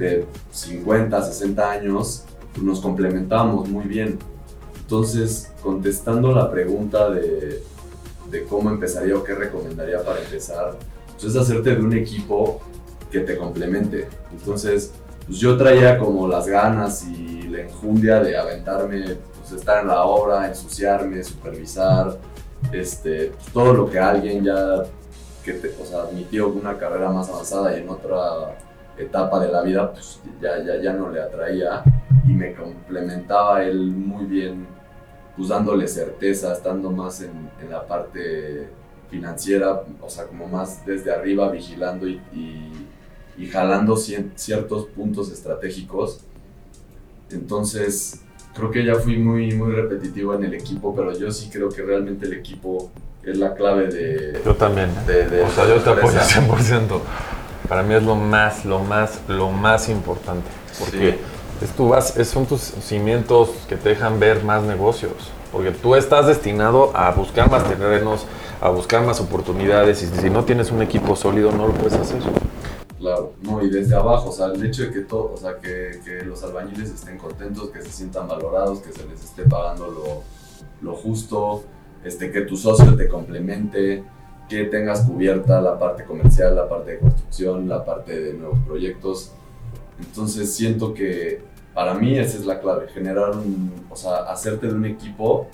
Speaker 5: de 50, 60 años, nos complementábamos muy bien. Entonces, contestando la pregunta de, de cómo empezaría o qué recomendaría para empezar, pues es hacerte de un equipo que te complemente. Entonces, pues yo traía como las ganas y la enjundia de aventarme, pues estar en la obra, ensuciarme, supervisar, este, todo lo que alguien ya, que te, o sea, con una carrera más avanzada y en otra etapa de la vida, pues ya, ya, ya no le atraía y me complementaba él muy bien, pues dándole certeza, estando más en, en la parte financiera, o sea, como más desde arriba, vigilando y, y, y jalando ciertos puntos estratégicos. Entonces, creo que ya fui muy, muy repetitivo en el equipo, pero yo sí creo que realmente el equipo es la clave de...
Speaker 7: Yo también.
Speaker 5: De, de
Speaker 7: o sea, yo te apoyo 100%. Para mí es lo más, lo más, lo más importante. Porque... Sí es tu base, son tus cimientos que te dejan ver más negocios. Porque tú estás destinado a buscar más terrenos, a buscar más oportunidades y si no tienes un equipo sólido no lo puedes hacer.
Speaker 5: Claro, no, y desde abajo, o sea, el hecho de que, todo, o sea, que, que los albañiles estén contentos, que se sientan valorados, que se les esté pagando lo, lo justo, este, que tu socio te complemente, que tengas cubierta la parte comercial, la parte de construcción, la parte de nuevos proyectos. Entonces siento que para mí esa es la clave, generar un, o sea, hacerte de un equipo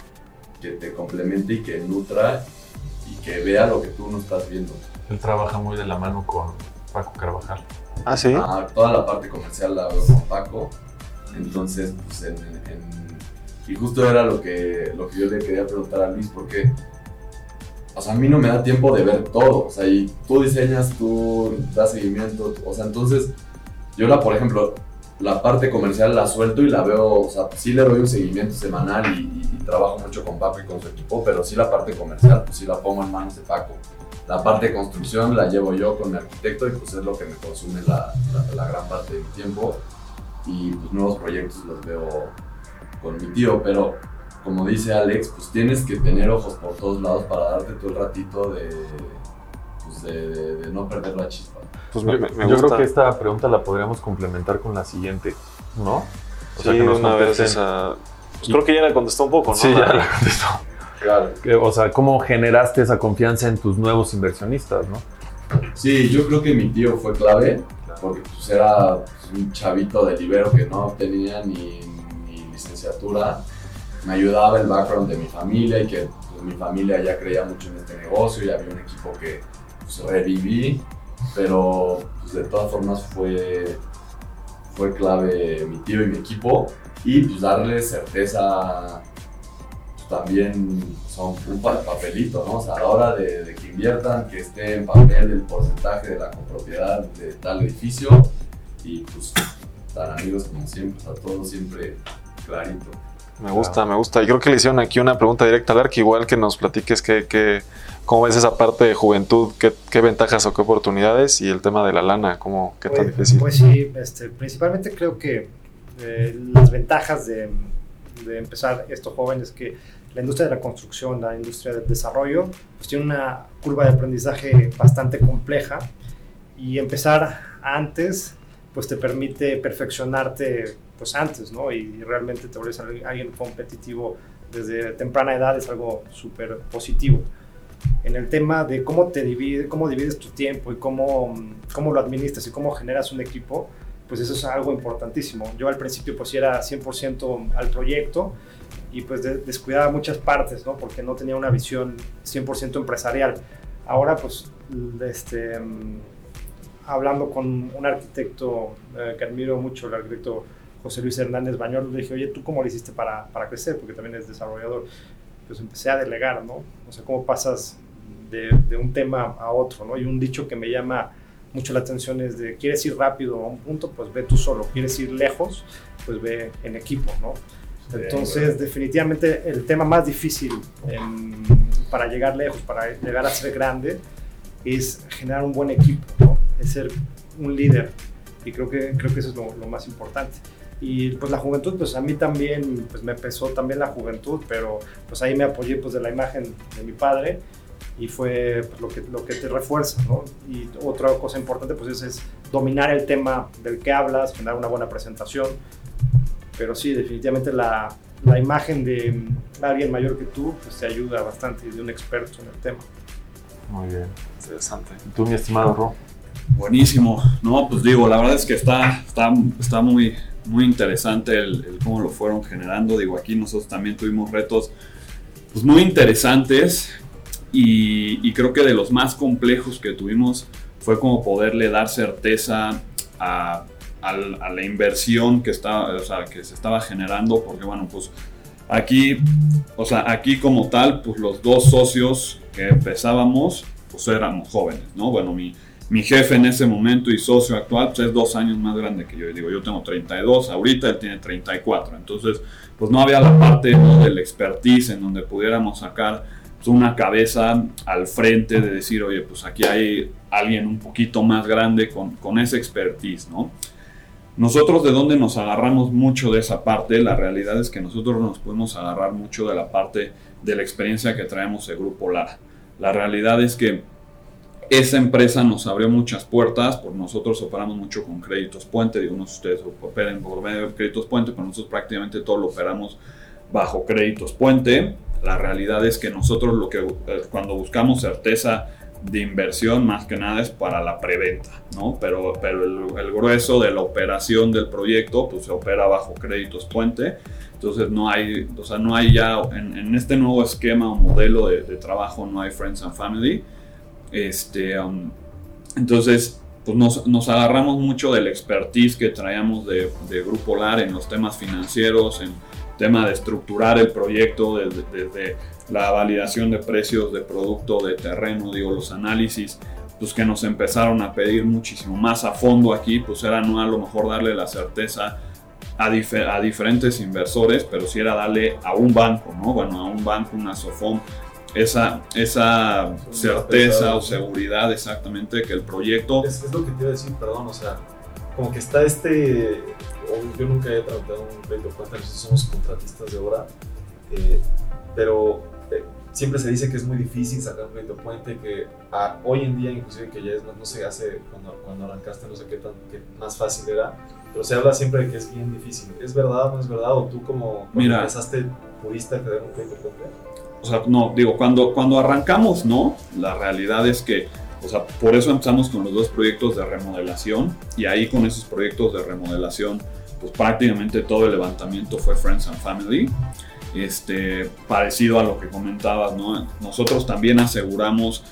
Speaker 5: que te complemente y que nutra y que vea lo que tú no estás viendo.
Speaker 7: Él trabaja muy de la mano con Paco Carvajal.
Speaker 6: Ah, sí.
Speaker 5: Ah, toda la parte comercial la veo con Paco. Entonces, pues en, en, y justo era lo que, lo que yo le quería preguntar a Luis, porque o sea, a mí no me da tiempo de ver todo. O sea, y tú diseñas, tú das seguimiento. O sea, entonces, yo la, por ejemplo, la parte comercial la suelto y la veo, o sea, sí le doy un seguimiento semanal y, y, y, trabajo mucho con Paco y con su equipo, pero sí la parte comercial, pues sí la pongo en manos de Paco. La parte de construcción la llevo yo con mi arquitecto y pues es lo que me consume la, la, la gran parte de mi tiempo. Y pues nuevos proyectos los veo con mi tío, pero como dice Alex, pues tienes que tener ojos por todos lados para darte todo el ratito de, pues de, de, de no perder la chispa.
Speaker 7: Pues me, me Yo gusta. creo que esta pregunta la podríamos complementar con la siguiente, ¿no?
Speaker 6: O sea, sí, que nos una vez esa... Pues creo que ya la contestó un poco, ¿no?
Speaker 7: Sí, ya la contestó.
Speaker 5: Claro.
Speaker 7: O sea, ¿cómo generaste esa confianza en tus nuevos inversionistas, no?
Speaker 5: Sí, yo creo que mi tío fue clave, porque pues era un chavito de libero que no tenía ni, ni licenciatura. Me ayudaba el background de mi familia y que pues, mi familia ya creía mucho en este negocio y había un equipo que pues, reviví, pero pues, de todas formas fue, fue clave mi tío y mi equipo y pues darle certeza pues, también son un pa- papelito, ¿no? O sea, a la hora de, de que inviertan, que esté en papel el porcentaje de la copropiedad de tal edificio y pues tan amigos como siempre, o sea, todo siempre clarito.
Speaker 6: Me gusta, me gusta. Y creo que le hicieron aquí una pregunta directa al Ark, igual que nos platiques que, que- cómo ves esa parte de juventud, qué, qué ventajas o qué oportunidades y el tema de la lana, cómo, qué tan
Speaker 3: Pues-
Speaker 6: difícil.
Speaker 3: Pues sí, este, principalmente creo que eh, las ventajas de, de empezar estos jóvenes que la industria de la construcción, la industria del desarrollo, pues tiene una curva de aprendizaje bastante compleja y empezar antes pues te permite perfeccionarte pues antes, ¿no? Y realmente te vuelves alguien competitivo desde temprana edad es algo súper positivo. En el tema de cómo te divide, cómo divides tu tiempo y cómo, cómo lo administras y cómo generas un equipo, pues eso es algo importantísimo. Yo al principio pues era 100% al proyecto y pues de- descuidaba muchas partes, ¿no? Porque no tenía una visión 100% empresarial. Ahora pues este, mm, hablando con un arquitecto eh, que admiro mucho, el arquitecto José Luis Hernández Bañol, le dije, oye, ¿tú cómo le hiciste para, para crecer? Porque también es desarrollador. Pues empecé a delegar, ¿no? O sea, cómo pasas de, de un tema a otro, ¿no? Y un dicho que me llama mucho la atención es de, ¿quieres ir rápido a un punto? Pues ve tú solo. ¿Quieres ir lejos? Pues ve en equipo, ¿no? Entonces, definitivamente el tema más difícil para llegar lejos, para llegar a ser grande, es generar un buen equipo, ¿no? Es ser un líder. Y creo que, creo que eso es lo, lo más importante. Y pues la juventud, pues a mí también, pues me pesó también la juventud, pero pues ahí me apoyé pues de la imagen de mi padre y fue pues, lo, que, lo que te refuerza, ¿no? Y otra cosa importante pues es, es dominar el tema del que hablas, generar una buena presentación, pero sí, definitivamente la, la imagen de alguien mayor que tú pues te ayuda bastante y de un experto en el tema.
Speaker 7: Muy bien.
Speaker 6: Interesante.
Speaker 7: ¿Y tú, mi estimado Ro?
Speaker 4: Buenísimo. No, pues digo, la verdad es que está, está, está muy, muy interesante el, el cómo lo fueron generando. Digo, aquí nosotros también tuvimos retos pues, muy interesantes y, y creo que de los más complejos que tuvimos fue como poderle dar certeza a, al- a la inversión que, estaba, o sea, que se estaba generando, porque bueno, pues aquí, o sea, aquí como tal, pues los dos socios que empezábamos, pues éramos jóvenes, ¿no? Bueno, mi, mi jefe en ese momento y socio actual pues es dos años más grande que yo. Y digo, yo tengo 32, ahorita él tiene 34. Entonces, pues no había la parte ¿no? del expertise en donde pudiéramos sacar pues, una cabeza al frente de decir, oye, pues aquí hay alguien un poquito más grande con, con ese expertise, ¿no? Nosotros de dónde nos agarramos mucho de esa parte, la realidad es que nosotros nos podemos agarrar mucho de la parte de la experiencia que traemos de Grupo Lara. La realidad es que esa empresa nos abrió muchas puertas, por nosotros operamos mucho con créditos puente, digo, unos de ustedes operan por medio de créditos puente, pero nosotros prácticamente todo lo operamos bajo créditos puente. La realidad es que nosotros lo que eh, cuando buscamos certeza de inversión más que nada es para la preventa, ¿no? Pero, pero el, el grueso de la operación del proyecto pues se opera bajo créditos puente. Entonces no hay, o sea, no hay ya, en, en este nuevo esquema o modelo de, de trabajo no hay Friends and Family. Este, um, entonces, pues nos, nos, agarramos mucho del expertise que traíamos de, de, Grupo LAR en los temas financieros, en tema de estructurar el proyecto desde, desde la validación de precios de producto, de terreno, digo, los análisis, pues que nos empezaron a pedir muchísimo más a fondo aquí, pues era no a lo mejor darle la certeza a, dif a diferentes inversores, pero sí era darle a un banco, ¿no? Bueno, a un banco, una SOFOM, esa, esa certeza o seguridad exactamente que el proyecto...
Speaker 6: Es, es, lo que te iba a decir, perdón, o sea, como que está este... Yo nunca he tratado un crédito cuenta, nosotros somos contratistas de obra, eh, pero eh, siempre se dice que es muy difícil sacar un crédito puente, que a, hoy en día inclusive que ya es más, no sé, hace, cuando, cuando arrancaste no sé qué tan qué más fácil era, pero se habla siempre de que es bien difícil. ¿Es verdad o no es verdad? ¿O tú como
Speaker 4: Mira,
Speaker 6: empezaste pudiste acceder a un crédito puente?
Speaker 4: O sea, no, digo, cuando, cuando arrancamos, no, la realidad es que, o sea, por eso empezamos con los dos proyectos de remodelación y ahí con esos proyectos de remodelación, pues prácticamente todo el levantamiento fue Friends and Family. este, parecido a lo que comentabas, ¿no? Nosotros también aseguramos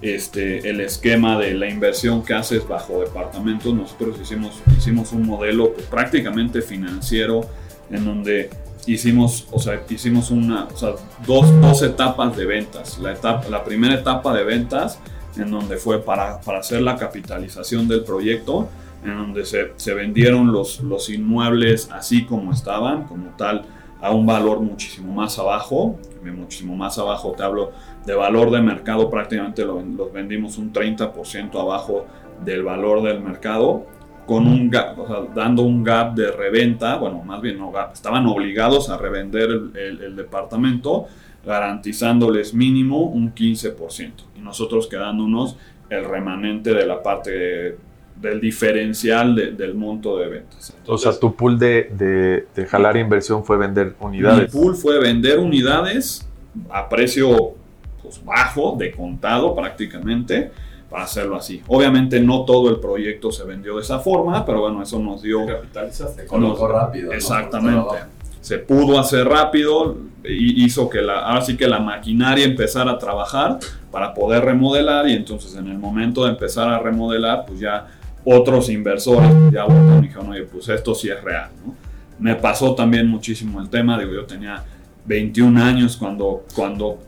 Speaker 4: este, el esquema de la inversión que haces bajo departamentos. Nosotros hicimos, hicimos un modelo pues, prácticamente financiero en donde hicimos, o sea, hicimos una, o sea, dos, dos etapas de ventas. La, etapa, la primera etapa de ventas en donde fue para, para hacer la capitalización del proyecto, en donde se, se vendieron los, los inmuebles así como estaban, como tal, a un valor muchísimo más abajo, muchísimo más abajo, te hablo de valor de mercado, prácticamente los vendimos un 30% abajo del valor del mercado, con un gap, o sea, dando un gap de reventa, bueno, más bien no gap, estaban obligados a revender el, departamento, garantizándoles mínimo un 15% y nosotros quedándonos el remanente de la parte del diferencial del monto de ventas.
Speaker 7: o sea, tu pool de, de, jalar inversión fue vender unidades.
Speaker 4: Mi pool fue vender unidades a precio pues, bajo, de contado prácticamente, para hacerlo así. Obviamente no todo el proyecto se vendió de esa forma, pero bueno, eso nos dio...
Speaker 5: Capitalizaste, colocó rápido.
Speaker 4: Exactamente. Se pudo hacer rápido y hizo que la, ahora sí que la maquinaria empezara a trabajar para poder remodelar y entonces en el momento de empezar a remodelar, pues ya otros inversores ya dijeron, oye, pues esto sí es real, ¿no? Me pasó también muchísimo el tema, digo, yo tenía 21 años cuando, cuando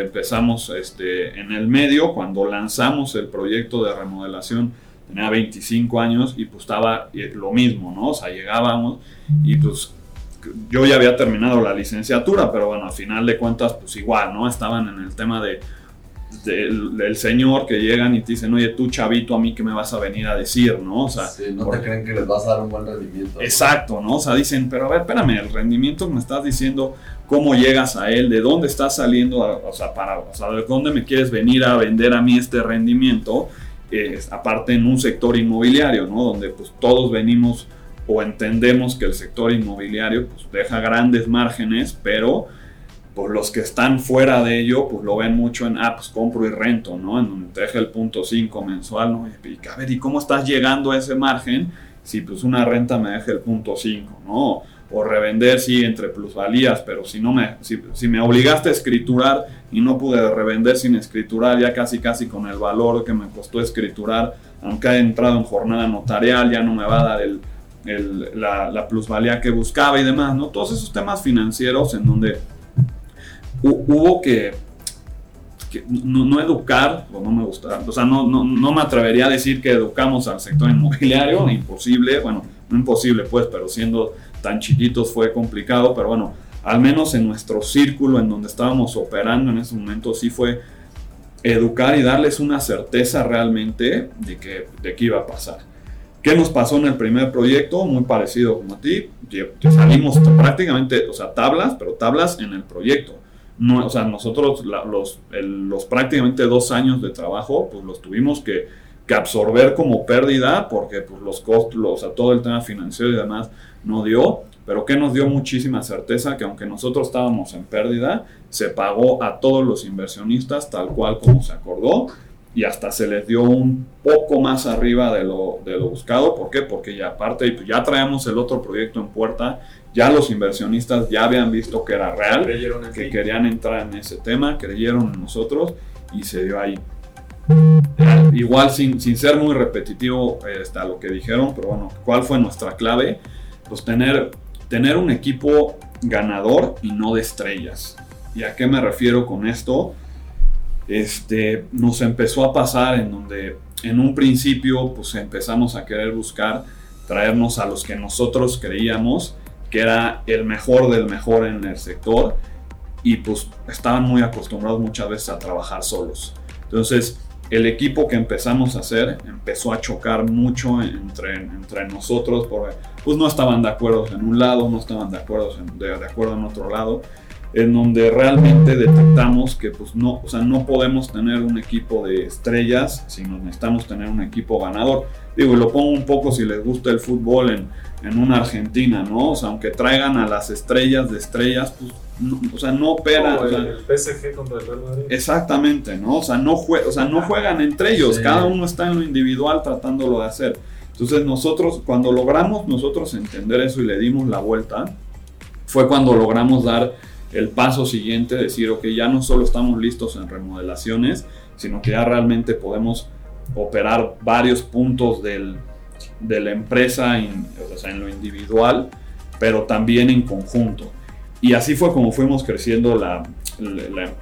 Speaker 4: empezamos este, en el medio, cuando lanzamos el proyecto de remodelación, tenía 25 años y pues estaba lo mismo, ¿no? O sea, llegábamos y pues yo ya había terminado la licenciatura, pero bueno, al final de cuentas, pues igual, ¿no? Estaban en el tema de del, señor que llegan y te dicen, oye, tú chavito, a mí que me vas a venir a decir, ¿no?
Speaker 5: O sea, no te creen que les vas a dar un buen rendimiento.
Speaker 4: Exacto, ¿no? O sea, dicen, pero a ver, espérame, el rendimiento me estás diciendo, cómo llegas a él, de dónde estás saliendo, o sea, para, o sea, de dónde me quieres venir a vender a mí este rendimiento, aparte en un sector inmobiliario, ¿no? Donde pues todos venimos o entendemos que el sector inmobiliario pues deja grandes márgenes, pero pues los que están fuera de ello, pues lo ven mucho en, ah, pues compro y rento, ¿no? En donde te deja el punto 5 mensual, ¿no? Y, a ver, ¿y cómo estás llegando a ese margen si pues una renta me deja el punto 5, ¿no? O revender, sí, entre plusvalías, pero si no me, si, me obligaste a escriturar y no pude revender sin escriturar, ya casi casi con el valor que me costó escriturar, aunque haya entrado en jornada notarial, ya no me va a dar el, la plusvalía que buscaba y demás, ¿no? Todos esos temas financieros en donde hubo que, no, educar, o no me gusta, o sea, no, no, no, me atrevería a decir que educamos al sector inmobiliario, imposible, bueno, no imposible pues, pero siendo tan chiquitos fue complicado, pero bueno, al menos en nuestro círculo en donde estábamos operando en ese momento sí fue educar y darles una certeza realmente de que, de qué iba a pasar. ¿Qué nos pasó en el primer proyecto? Muy parecido como a ti. Salimos prácticamente, o sea, tablas, pero tablas en el proyecto no, o sea, nosotros los, los prácticamente dos años de trabajo, pues los tuvimos que, que absorber como pérdida porque pues, los costos, o sea, todo el tema financiero y demás no dio, pero que nos dio muchísima certeza que aunque nosotros estábamos en pérdida, se pagó a todos los inversionistas tal cual como se acordó y hasta se les dio un poco más arriba de lo, de lo buscado. ¿Por qué? Porque ya aparte pues, ya traemos el otro proyecto en puerta ya los inversionistas ya habían visto que era real, que querían entrar en ese tema, creyeron en nosotros y se dio ahí. Igual sin, sin ser muy repetitivo este, a lo que dijeron, pero bueno, ¿cuál fue nuestra clave? Pues tener, tener un equipo ganador y no de estrellas. ¿Y a qué me refiero con esto? Este, nos empezó a pasar en donde en un principio pues empezamos a querer buscar traernos a los que nosotros creíamos que era el mejor del mejor en el sector y pues estaban muy acostumbrados muchas veces a trabajar solos. Entonces, el equipo que empezamos a hacer empezó a chocar mucho entre, entre nosotros porque pues no estaban de acuerdo en un lado, no estaban de acuerdo en, de, acuerdo en otro lado, en donde realmente detectamos que pues no, o sea, no podemos tener un equipo de estrellas, sino necesitamos tener un equipo ganador. Digo, y lo pongo un poco si les gusta el fútbol en, en una Argentina, ¿no? O sea, aunque traigan a las estrellas de estrellas, pues, o sea, no operan.
Speaker 6: el, PSG contra el Real Madrid.
Speaker 4: Exactamente, ¿no? O sea, no, o sea, no juegan entre ellos, cada uno está en lo individual tratándolo de hacer. Entonces nosotros, cuando logramos nosotros entender eso y le dimos la vuelta, fue cuando logramos dar el paso siguiente, decir, ok, ya no solo estamos listos en remodelaciones, sino que ya realmente podemos operar varios puntos del, de la empresa, en, o sea, en lo individual, pero también en conjunto. Y así fue como fuimos creciendo la, la,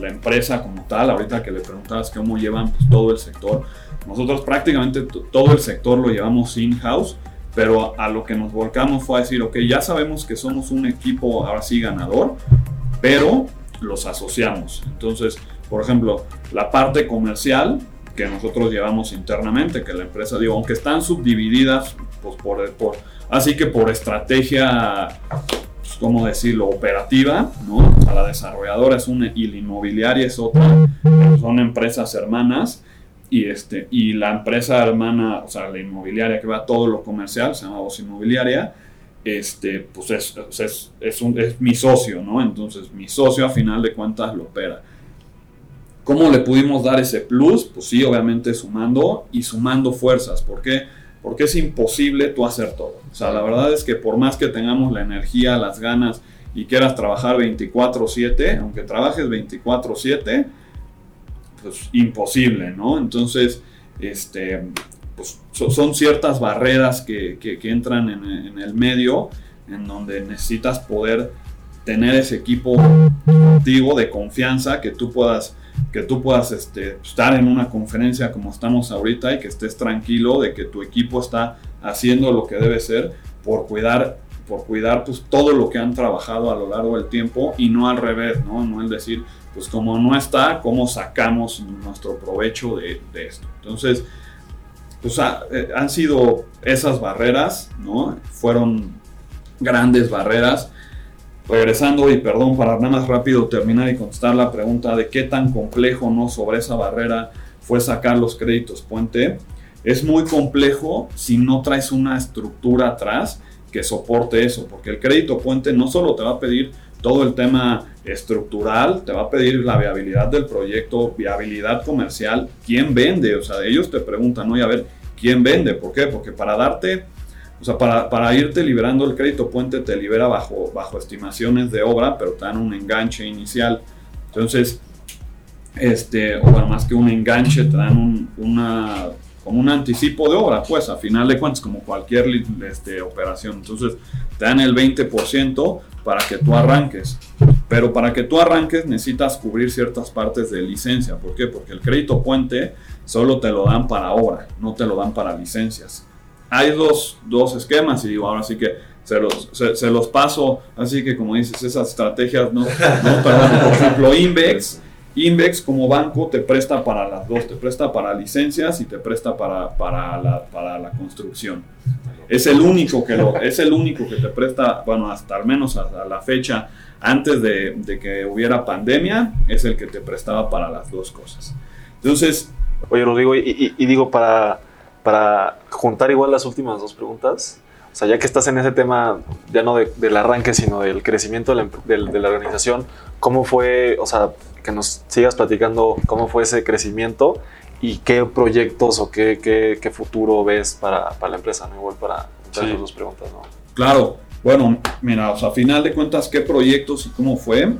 Speaker 4: la, empresa como tal. Ahorita que le preguntabas cómo llevan pues, todo el sector, nosotros prácticamente todo el sector lo llevamos in-house, pero a lo que nos volcamos fue a decir, ok, ya sabemos que somos un equipo ahora sí ganador, pero los asociamos. Entonces, por ejemplo, la parte comercial que nosotros llevamos internamente, que la empresa, digo, aunque están subdivididas, pues por, por así que por estrategia, pues, ¿cómo decirlo?, operativa, ¿no? A la desarrolladora es una y la inmobiliaria es otra, son empresas hermanas y, este, y la empresa hermana, o sea, la inmobiliaria que va a todo lo comercial, se llama Voz Inmobiliaria, este, pues es, es, es, un, es mi socio, ¿no? Entonces, mi socio a final de cuentas lo opera. ¿Cómo le pudimos dar ese plus? Pues sí, obviamente sumando y sumando fuerzas. ¿Por qué? Porque es imposible tú hacer todo. O sea, la verdad es que por más que tengamos la energía, las ganas y quieras trabajar 24/7, aunque trabajes 24/7, pues imposible, ¿no? Entonces, este, pues son ciertas barreras que, entran en, en, el medio en donde necesitas poder tener ese equipo contigo de confianza que tú puedas que tú puedas este, estar en una conferencia como estamos ahorita y que estés tranquilo de que tu equipo está haciendo lo que debe ser por cuidar por cuidar pues todo lo que han trabajado a lo largo del tiempo y no al revés, ¿no? No el decir, pues como no está, ¿cómo sacamos nuestro provecho de, esto? Entonces, pues eh, han sido esas barreras, ¿no? Fueron grandes barreras regresando, y perdón, para nada más rápido terminar y contestar la pregunta de qué tan complejo no sobre esa barrera fue sacar los créditos puente, es muy complejo si no traes una estructura atrás que soporte eso, porque el crédito puente no solo te va a pedir todo el tema estructural, te va a pedir la viabilidad del proyecto, viabilidad comercial, quién vende, o sea, ellos te preguntan, oye, a ver, ¿quién vende? ¿Por qué? Porque para darte o sea, para, para, irte liberando el crédito puente te libera bajo, bajo estimaciones de obra, pero te dan un enganche inicial. Entonces, este, o bueno, más que un enganche, te dan un, una, como un anticipo de obra, pues a final de cuentas, como cualquier este, operación. Entonces, te dan el 20% para que tú arranques. Pero para que tú arranques necesitas cubrir ciertas partes de licencia. ¿Por qué? Porque el crédito puente solo te lo dan para obra, no te lo dan para licencias hay dos, dos esquemas y digo, ahora sí que se los, se, los paso, así que como dices, esas estrategias, no, no por ejemplo, Invex, Invex como banco te presta para las dos, te presta para licencias y te presta para, para, la, para la construcción. Es el único que lo, es el único que te presta, bueno, hasta al menos a, la fecha, antes de, de, que hubiera pandemia, es el que te prestaba para las dos cosas. Entonces...
Speaker 6: Oye, lo digo, y, y digo, para para juntar igual las últimas dos preguntas. O sea, ya que estás en ese tema, ya no del arranque, sino del crecimiento de la, de la, organización, ¿cómo fue, o sea, que nos sigas platicando cómo fue ese crecimiento y qué proyectos o qué, qué, qué futuro ves para, para, la empresa, ¿no? Igual para juntar las dos preguntas, ¿no?
Speaker 4: Claro, bueno, mira, o sea, a final de cuentas, ¿qué proyectos y cómo fue?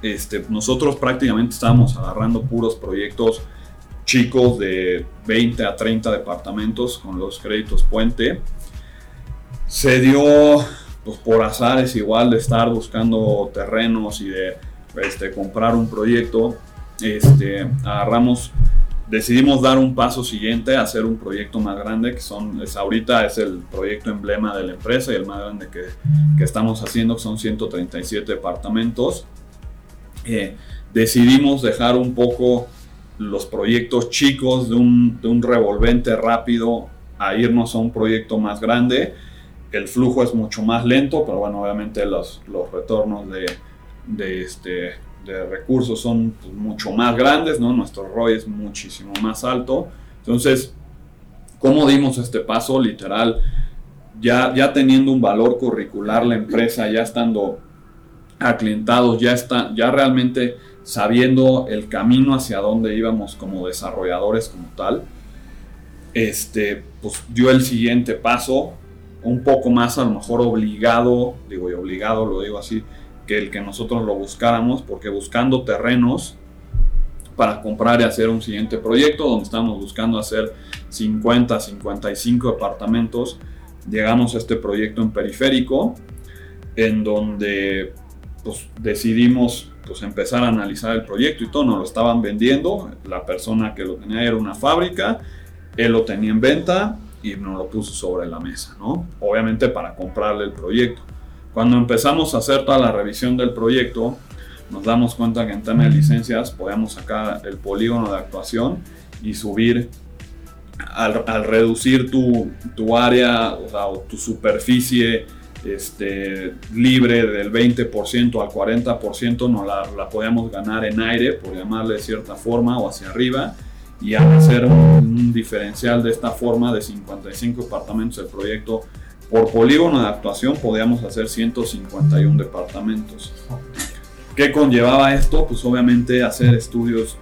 Speaker 4: Este, nosotros prácticamente estábamos agarrando puros proyectos chicos de 20 a 30 departamentos con los créditos puente. Se dio pues, por azares igual de estar buscando terrenos y de este, comprar un proyecto. Este, agarramos, decidimos dar un paso siguiente, hacer un proyecto más grande, que son, es, ahorita es el proyecto emblema de la empresa y el más grande que, que estamos haciendo, que son 137 departamentos. Eh, decidimos dejar un poco los proyectos chicos de un, de un revolvente rápido a irnos a un proyecto más grande. El flujo es mucho más lento, pero bueno, obviamente los, los retornos de, de, este, de recursos son pues, mucho más grandes, ¿no? Nuestro ROI es muchísimo más alto. Entonces, ¿cómo dimos este paso? Literal, ya, ya teniendo un valor curricular la empresa, ya estando aclientados, ya, está, ya realmente sabiendo el camino hacia dónde íbamos como desarrolladores como tal, este, pues dio el siguiente paso, un poco más a lo mejor obligado, digo y obligado lo digo así, que el que nosotros lo buscáramos, porque buscando terrenos para comprar y hacer un siguiente proyecto, donde estamos buscando hacer 50, 55 departamentos, llegamos a este proyecto en periférico, en donde pues, decidimos pues, empezar a analizar el proyecto y todo, nos lo estaban vendiendo, la persona que lo tenía era una fábrica, él lo tenía en venta y nos lo puso sobre la mesa, ¿no? Obviamente para comprarle el proyecto. Cuando empezamos a hacer toda la revisión del proyecto, nos damos cuenta que en tema de licencias podíamos sacar el polígono de actuación y subir al, reducir tu, tu área o, tu superficie este, libre del 20% al 40%, no la, podíamos ganar en aire, por llamarle de cierta forma, o hacia arriba, y hacer un, un diferencial de esta forma de 55 departamentos del proyecto por polígono de actuación, podíamos hacer 151 departamentos. ¿Qué conllevaba esto? Pues obviamente hacer estudios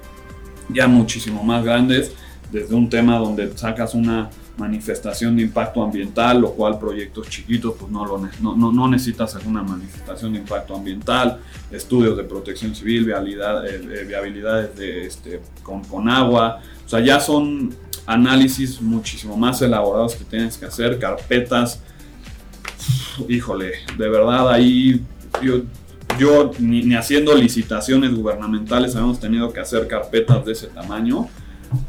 Speaker 4: ya muchísimo más grandes, desde un tema donde sacas una manifestación de impacto ambiental, lo cual proyectos chiquitos pues no, lo, no, no, necesitas hacer una manifestación de impacto ambiental, estudios de protección civil, viabilidad, eh, eh, viabilidades de, este, con, con agua, o sea, ya son análisis muchísimo más elaborados que tienes que hacer, carpetas, híjole, de verdad ahí yo yo ni, haciendo licitaciones gubernamentales habíamos tenido que hacer carpetas de ese tamaño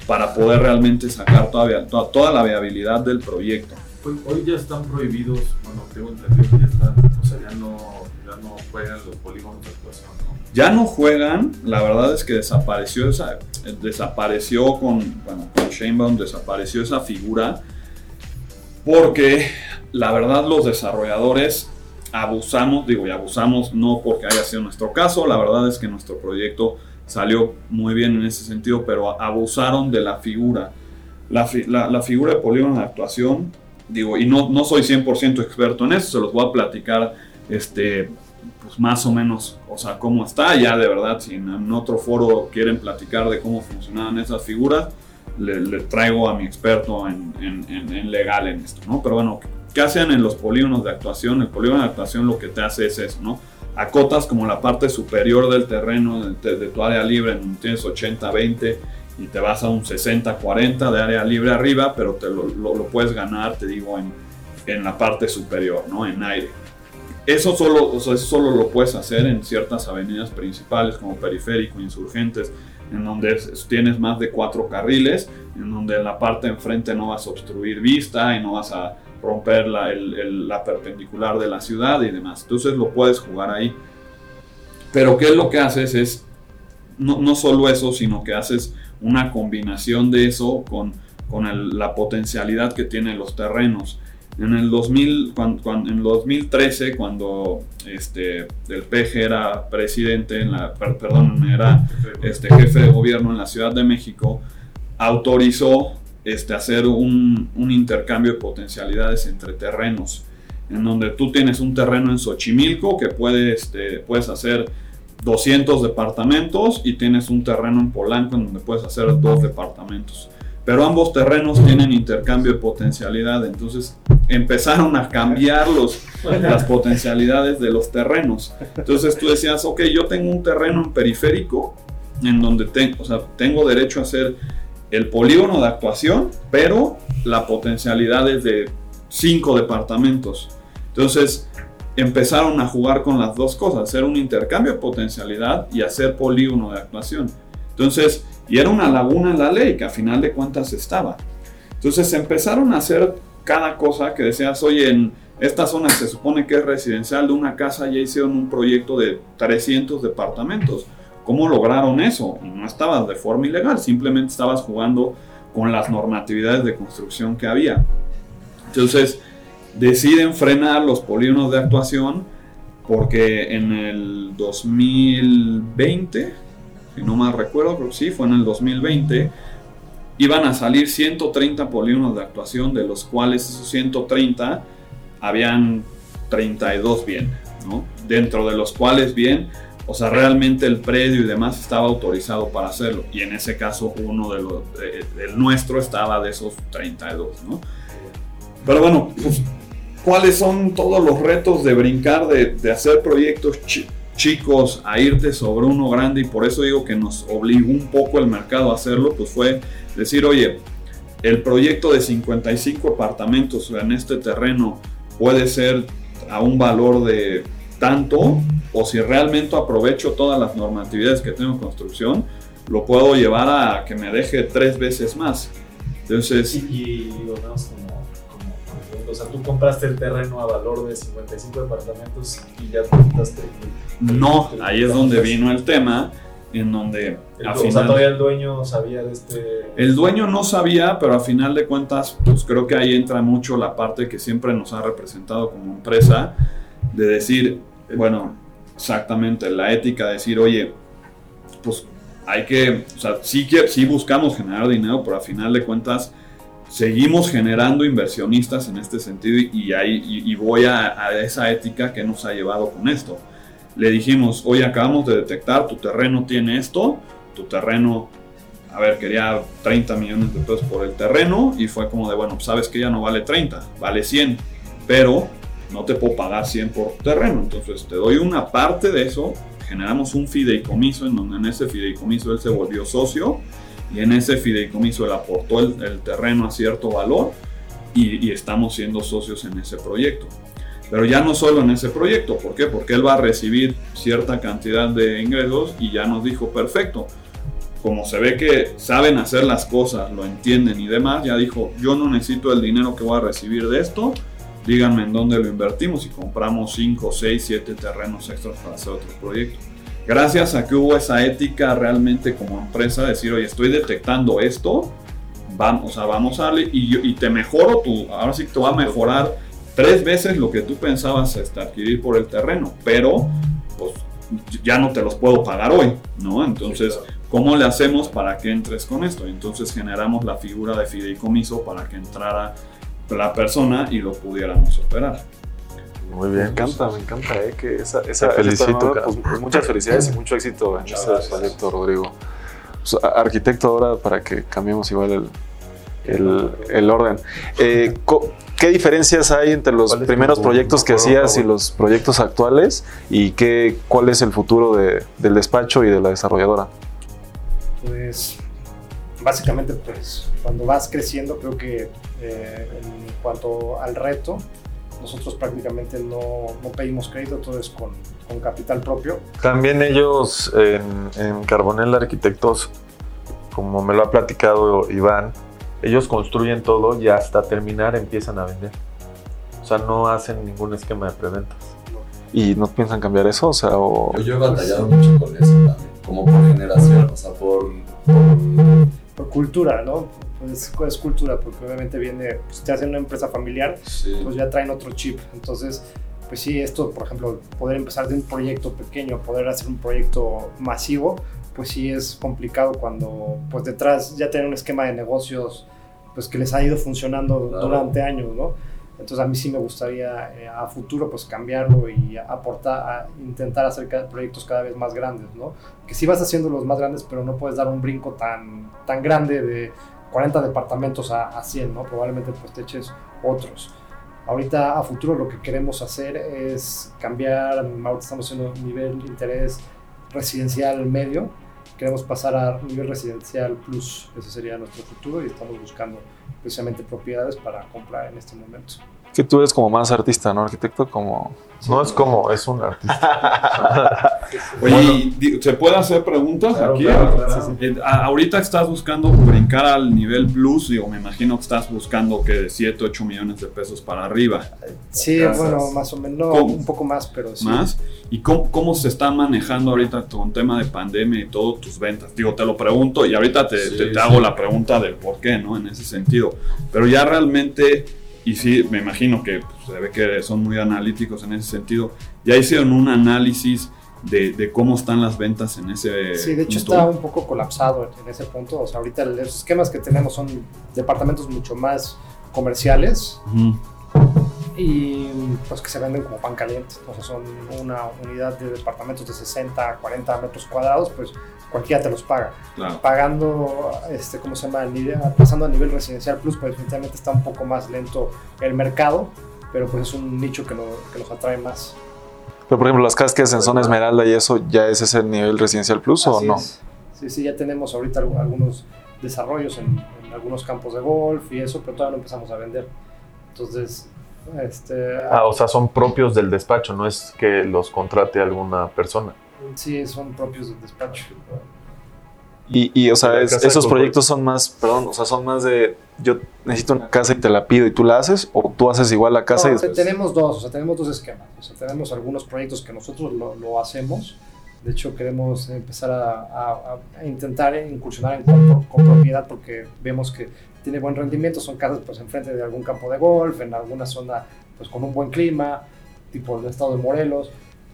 Speaker 4: para poder realmente sacar toda, toda, la viabilidad del proyecto.
Speaker 6: Hoy, ya están prohibidos, bueno, tengo entendido que ya están, o sea, ya no, ya no juegan los polígonos de actuación, ¿no?
Speaker 4: Ya no juegan, la verdad es que desapareció esa, desapareció con, bueno, con Sheinbaum, desapareció esa figura porque la verdad los desarrolladores abusamos, digo, y abusamos no porque haya sido nuestro caso, la verdad es que nuestro proyecto salió muy bien en ese sentido, pero abusaron de la figura. La, la, figura de polígono de actuación, digo, y no, no soy 100% experto en eso, se los voy a platicar este, pues más o menos, o sea, cómo está, ya de verdad, si en, otro foro quieren platicar de cómo funcionaban esas figuras, le, traigo a mi experto en, en, en, legal en esto, ¿no? Pero bueno, ¿Qué hacen en los polígonos de actuación? El polígono de actuación lo que te hace es eso, ¿no? Acotas como la parte superior del terreno de, tu área libre, tienes 80-20 y te vas a un 60-40 de área libre arriba, pero te lo, lo, puedes ganar, te digo, en, en, la parte superior, ¿no? En aire. Eso solo, eso solo lo puedes hacer en ciertas avenidas principales como Periférico, Insurgentes, en donde tienes más de cuatro carriles, en donde en la parte de enfrente no vas a obstruir vista y no vas a romper la, la, perpendicular de la ciudad y demás. Entonces lo puedes jugar ahí. Pero ¿qué es lo que haces? Es no, no solo eso, sino que haces una combinación de eso con, con la potencialidad que tienen los terrenos. En el 2000, cuando, en 2013, cuando este, el PG era presidente, en la, perdón, era este, jefe de gobierno en la Ciudad de México, autorizó este, hacer un, intercambio de potencialidades entre terrenos, en donde tú tienes un terreno en Xochimilco que puede, este, puedes hacer 200 departamentos y tienes un terreno en Polanco en donde puedes hacer dos departamentos. Pero ambos terrenos tienen intercambio de potencialidad, entonces empezaron a cambiar los, las potencialidades de los terrenos. Entonces tú decías, ok, yo tengo un terreno en periférico en donde tengo, o sea, tengo derecho a hacer el polígono de actuación, pero la potencialidad es de cinco departamentos. Entonces empezaron a jugar con las dos cosas, hacer un intercambio de potencialidad y hacer polígono de actuación. Entonces, y era una laguna en la ley que a final de cuentas estaba. Entonces empezaron a hacer cada cosa que decías, oye, en esta zona se supone que es residencial de una casa, ya hicieron un proyecto de 300 departamentos ¿Cómo lograron eso? no estabas de forma ilegal, simplemente estabas jugando con las normatividades de construcción que había. Entonces, deciden frenar los polígonos de actuación porque en el 2020, si no mal recuerdo, creo que sí, fue en el 2020, iban a salir 130 polígonos de actuación, de los cuales esos 130 habían 32 bien, ¿no? Dentro de los cuales bien o sea, realmente el predio y demás estaba autorizado para hacerlo. Y en ese caso, uno de los, el nuestro estaba de esos 32, ¿no? Pero bueno, pues, ¿cuáles son todos los retos de brincar, de, de hacer proyectos chicos a irte sobre uno grande y por eso digo que nos obligó un poco el mercado a hacerlo, pues fue decir, oye, el proyecto de 55 apartamentos en este terreno puede ser a un valor de tanto o si realmente aprovecho todas las normatividades que tengo en construcción, lo puedo llevar a que me deje tres veces más. Entonces,
Speaker 6: Y, y lo vemos como, como, o sea, tú compraste el terreno a valor de 55 departamentos y ya te quitaste.
Speaker 4: no, ahí es donde vino el tema, en donde
Speaker 6: El,
Speaker 4: a
Speaker 6: o sea,
Speaker 4: final-
Speaker 6: todavía el dueño sabía de este.
Speaker 4: El dueño no sabía, pero a final de cuentas, pues creo que ahí entra mucho la parte que siempre nos ha representado como empresa, de decir, bueno, exactamente, la ética, de decir, oye, pues hay que, o sea, sí, sí buscamos generar dinero, pero a final de cuentas seguimos generando inversionistas en este sentido y, ahí, y voy a, a esa ética que nos ha llevado con esto. Le dijimos, oye, acabamos de detectar, tu terreno tiene esto, tu terreno a ver, quería 30 millones de pesos por el terreno y fue como de, bueno, pues sabes que ya no vale 30, vale 100, pero no te puedo pagar 100 por terreno, entonces te doy una parte de eso, generamos un fideicomiso en donde en ese fideicomiso él se volvió socio y en ese fideicomiso él aportó el, terreno a cierto valor y, y estamos siendo socios en ese proyecto. Pero ya no solo en ese proyecto, ¿por qué? Porque él va a recibir cierta cantidad de ingresos y ya nos dijo, perfecto, como se ve que saben hacer las cosas, lo entienden y demás, ya dijo, yo no necesito el dinero que voy a recibir de esto, díganme en dónde lo invertimos y compramos 5, 6, 7 terrenos extras para hacer otro proyecto. Gracias a que hubo esa ética realmente como empresa, decir, oye, estoy detectando esto, vamos, o sea, vamos a darle y, yo- y te mejoro tu, ahora sí te va a mejorar tres veces lo que tú pensabas este, adquirir por el terreno, pero pues ya no te los puedo pagar hoy, ¿no? Entonces, ¿cómo le hacemos para que entres con esto? Entonces generamos la figura de fideicomiso para que entrara la persona y lo pudiéramos operar.
Speaker 7: Muy bien.
Speaker 6: Me encanta, me encanta, eh, que esa, esa,
Speaker 7: Te felicito,
Speaker 6: esa pues, pues, muchas felicidades y mucho éxito en este proyecto, Rodrigo. Pues, arquitecto ahora para que cambiemos igual el, el, el orden. Eh, ¿Qué diferencias hay entre los
Speaker 7: ¿Cuál es
Speaker 6: primeros
Speaker 7: tu
Speaker 6: proyectos que hacías y los proyectos actuales? ¿Y qué, cuál es el futuro de- del despacho y de la desarrolladora?
Speaker 3: Pues básicamente pues cuando vas creciendo creo que eh, en cuanto al reto nosotros prácticamente no, no pedimos crédito, todo es con, con capital propio.
Speaker 7: También ellos en, en Carbonel Arquitectos, como me lo ha platicado Iván, ellos construyen todo y hasta terminar empiezan a vender. O sea, no hacen ningún esquema de preventas.
Speaker 6: ¿Y no piensan cambiar eso? O sea, o...
Speaker 5: Yo, yo he batallado mucho con eso también, como por generación, o sea, por, por-
Speaker 3: Por cultura, ¿no? Pues es cultura, porque obviamente viene, pues te hacen una empresa familiar,
Speaker 5: sí,
Speaker 3: pues ya traen otro chip. Entonces, pues sí, esto, por ejemplo, poder empezar de un proyecto pequeño, poder hacer un proyecto masivo, pues sí es complicado cuando, pues detrás ya tienen un esquema de negocios, pues que les ha ido funcionando
Speaker 5: Claro.
Speaker 3: durante años, ¿no? Entonces a mí sí me gustaría eh, a futuro pues cambiarlo y aportar, a intentar hacer cada- proyectos cada vez más grandes, ¿no? Que sí vas haciendo los más grandes, pero no puedes dar un brinco tan, tan grande de 40 departamentos a, a 100, ¿no? Probablemente pues te eches otros. Ahorita a futuro lo que queremos hacer es cambiar, ahorita estamos haciendo nivel de interés residencial medio, queremos pasar a nivel residencial plus, ese sería nuestro futuro y estamos buscando precisamente propiedades para comprar en este momento.
Speaker 6: Que tú eres como más artista, ¿no? Arquitecto, como...
Speaker 7: No es como, es un artista.
Speaker 4: Oye, di- ¿se puede hacer preguntas
Speaker 3: Claro,
Speaker 4: aquí?
Speaker 3: claro, claro.
Speaker 4: Eh, a- ahorita estás buscando brincar al nivel plus, digo, me imagino que estás buscando que de 7, 8 millones de pesos para arriba.
Speaker 3: Sí,
Speaker 5: Casas.
Speaker 3: bueno, más o menos, un poco más, pero sí.
Speaker 4: más. ¿Y cómo, cómo se están manejando ahorita con tema de pandemia y todo tus ventas? Digo, te lo pregunto y ahorita te,
Speaker 5: Sí,
Speaker 4: te- te
Speaker 5: sí.
Speaker 4: hago la pregunta del por qué, ¿no? En ese sentido. Pero ya realmente, y sí, me imagino que pues, se ve que son muy analíticos en ese sentido, ya hicieron un análisis de, de cómo están las ventas en ese
Speaker 3: Sí, de hecho
Speaker 4: punto?
Speaker 3: está un poco colapsado en ese punto. O sea, ahorita los esquemas que tenemos son departamentos mucho más comerciales
Speaker 4: Ujú.
Speaker 3: y pues que se venden como pan caliente. O sea, son una unidad de departamentos de 60 a 40 metros cuadrados, pues cualquiera te los paga.
Speaker 4: Claro.
Speaker 3: Pagando, este, ¿cómo se llama? Nivel- pasando a nivel residencial plus, pues definitivamente está un poco más lento el mercado, pero pues es un nicho que, lo- que nos atrae más.
Speaker 6: Pero por ejemplo, las casas que es en zona esmeralda y eso, ¿ya es ese nivel residencial plus o no?
Speaker 3: es. Sí, sí, ya tenemos ahorita algu- algunos desarrollos en, en algunos campos de golf y eso, pero todavía no empezamos a vender. Entonces, este,
Speaker 7: Ah, o sea, son propios del despacho, no es que los contrate alguna persona.
Speaker 3: Sí, son propios del despacho.
Speaker 6: Y, y, o sea, es- esos proyectos son más, perdón, o sea, son más de yo necesito una casa y te la pido y tú la haces, o tú haces igual la casa
Speaker 3: No,
Speaker 6: y después.
Speaker 3: tenemos dos, o sea, tenemos dos esquemas. O sea, tenemos algunos proyectos que nosotros lo, lo hacemos. De hecho, queremos empezar a, a- a intentar incursionar en con, con propiedad porque vemos que tiene buen rendimiento. Son casas pues enfrente de algún campo de golf, en alguna zona pues con un buen clima, tipo el estado de Morelos.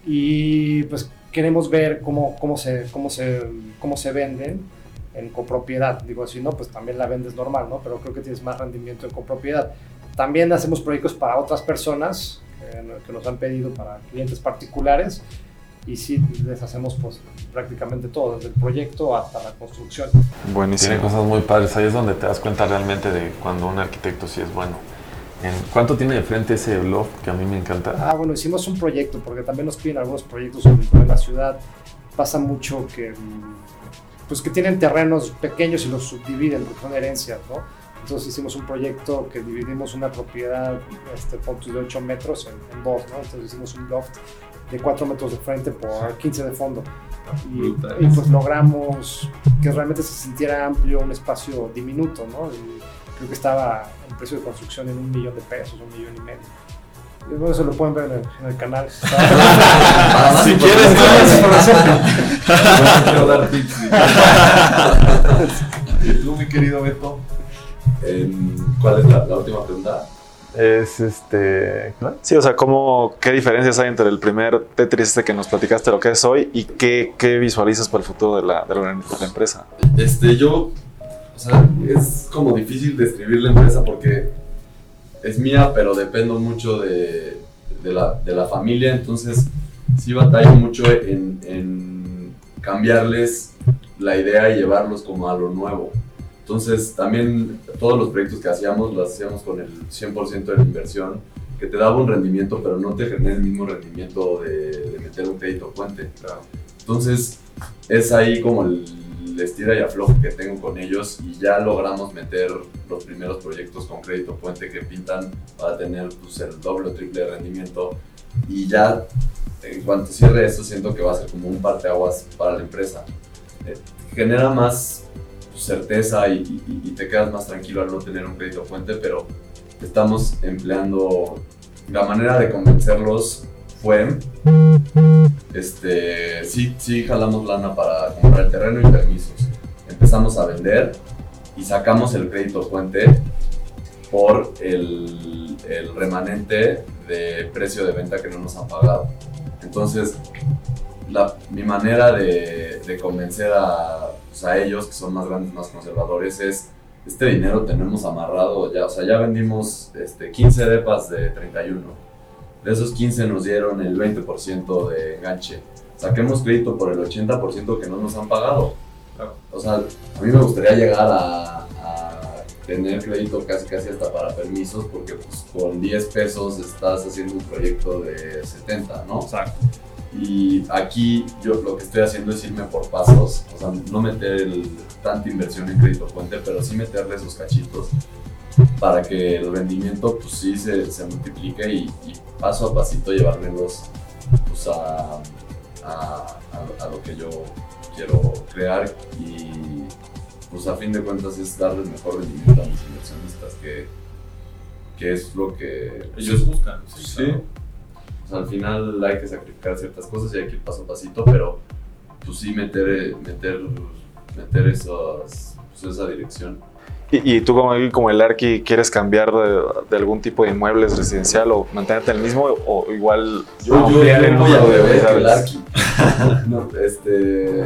Speaker 3: Y pues queremos ver cómo, cómo, se, cómo, se, cómo se venden en copropiedad. Digo, si no, pues también la vendes normal, ¿no? Pero creo que tienes más rendimiento en copropiedad. También hacemos proyectos para otras personas eh, que nos han pedido para clientes particulares y sí les hacemos pues prácticamente todo, desde el proyecto hasta la construcción.
Speaker 6: Buenísimo.
Speaker 7: Tiene cosas muy padres. Ahí es donde te das cuenta realmente de cuando un arquitecto sí es bueno. En- ¿Cuánto tiene de frente ese blog que a mí me encanta?
Speaker 3: Ah, bueno, hicimos un proyecto porque también nos piden algunos proyectos todo en la ciudad. Pasa mucho que mm, pues que tienen terrenos pequeños y los subdividen porque son herencias, ¿no? Entonces hicimos un proyecto que dividimos una propiedad este, de 8 metros en, en dos, ¿no? Entonces hicimos un loft de 4 metros de frente por 15 de fondo. Y,
Speaker 4: Brutal.
Speaker 3: y, pues logramos que realmente se sintiera amplio un espacio diminuto, ¿no? Y creo que estaba el precio de construcción en un millón de pesos, un millón y medio. Y bueno, eso lo pueden ver en el, en el canal.
Speaker 5: si quieres,
Speaker 4: quiero dar tips. ¿Y tú, mi querido Beto?
Speaker 5: Em, ¿Cuál es la, la última pregunta?
Speaker 7: Es este. ¿no?
Speaker 6: Sí, o sea, ¿cómo, ¿qué diferencias hay entre el primer Tetris este que nos platicaste, lo que es hoy, y qué, qué visualizas para el futuro de la, de la, de la empresa?
Speaker 5: Este, yo, sea, es como difícil describir la empresa porque es mía, pero dependo mucho de, de, la, de la familia, entonces sí batallo mucho en, en cambiarles la idea y llevarlos como a lo nuevo. Entonces también todos los proyectos que hacíamos los hacíamos con el 100% de la inversión, que te daba un rendimiento, pero no te genera el mismo rendimiento de, de meter un crédito puente. Entonces es ahí como el, el estira y aflojo que tengo con ellos y ya logramos meter los primeros proyectos con crédito puente que pintan para tener pues, el doble o triple de rendimiento y ya en cuanto cierre esto siento que va a ser como un parteaguas para la empresa. Eh, genera más pues, certeza y, y- y te quedas más tranquilo al no tener un crédito puente, pero estamos empleando la manera de convencerlos fue este, sí, sí jalamos lana para comprar el terreno y permisos. Empezamos a vender y sacamos el crédito puente por el, el remanente de precio de venta que no nos han pagado. Entonces, la- mi manera de, de convencer a, pues, a ellos, que son más grandes, más conservadores, es este dinero tenemos amarrado ya, o sea, ya vendimos este, 15 depas de 31. De esos 15 nos dieron el 20% de enganche. Saquemos crédito por el 80% que no nos han pagado. O sea, a mí me gustaría llegar a, a tener crédito casi casi hasta para permisos porque pues, con 10 pesos estás haciendo un proyecto de 70, ¿no?
Speaker 4: Exacto.
Speaker 5: Y aquí yo lo que estoy haciendo es irme por pasos, o sea, no meter el- tanta inversión en crédito puente, pero sí meterle esos cachitos para que el rendimiento pues sí se, se multiplique y, y paso a pasito llevármelos pues a, a, a- lo que yo quiero crear y pues a fin de cuentas es darles mejor rendimiento a mis inversionistas que, que es lo que
Speaker 4: Ellos buscan.
Speaker 5: Sí. Sea, al final hay que sacrificar ciertas cosas y hay que ir paso a pasito, pero pues sí meter, meter, meter esos, pues, esa dirección.
Speaker 6: ¿Y, y tú como, el- como el Arqui quieres cambiar de, de algún tipo de inmuebles residencial o mantenerte el mismo o igual
Speaker 5: Yo, yo,
Speaker 6: ampliar
Speaker 5: yo
Speaker 6: el
Speaker 5: voy a
Speaker 6: número de
Speaker 5: el
Speaker 6: unidades?
Speaker 5: Arqui. No, este,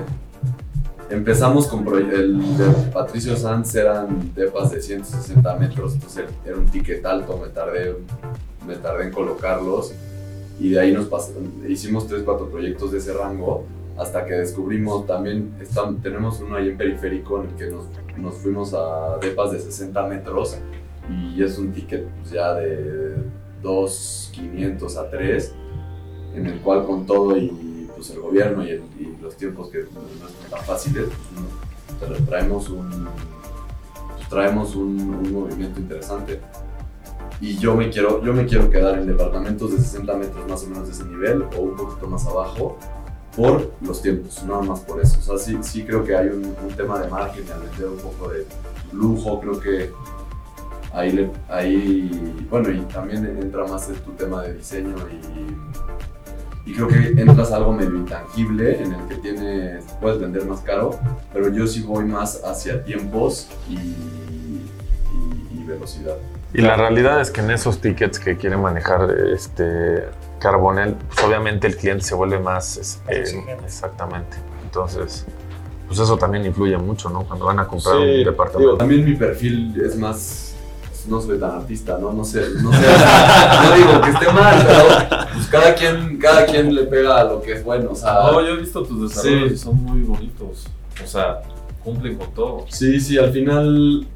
Speaker 5: empezamos con el de Patricio Sanz eran depas de 160 metros, entonces era un ticket alto, me tardé, me tardé en colocarlos y de ahí nos pas- hicimos 3, 4 proyectos de ese rango hasta que descubrimos también, estam- tenemos uno ahí en periférico en el que nos, nos fuimos a depas de 60 metros y es un ticket pues, ya de 2.500 a 3 en el cual con todo y pues el gobierno y, los tiempos que no son tan fáciles, pues, tra- traemos un, pues, traemos un, un movimiento interesante. Y yo me, quiero, yo me quiero quedar en departamentos de 60 metros más o menos de ese nivel o un poquito más abajo por los tiempos, nada más por eso. O sea, sí, sí creo que hay un, un tema de margen al vender un poco de lujo, creo que ahí, le- ahí, bueno, y también entra más en tu tema de diseño y, y creo que entras a algo medio intangible en el que tienes, puedes vender más caro, pero yo sí voy más hacia tiempos y, y- y velocidad.
Speaker 8: Y la realidad es que en esos tickets que quiere manejar este Carbonell, pues obviamente el cliente se vuelve más es-
Speaker 3: Más
Speaker 8: eh, exactamente. Entonces, pues eso también influye mucho, ¿no? Cuando van a comprar
Speaker 9: Sí,
Speaker 8: un
Speaker 9: digo,
Speaker 8: departamento.
Speaker 5: También mi perfil es más. No soy tan artista, ¿no? No sé, no sé. no digo que esté mal, pero pues cada quien, cada quien le pega a lo que es bueno. O sea,
Speaker 2: No, yo he visto tus desarrollos
Speaker 5: Sí.
Speaker 2: y son muy bonitos. O sea, cumplen con todo.
Speaker 5: sí, sí, al final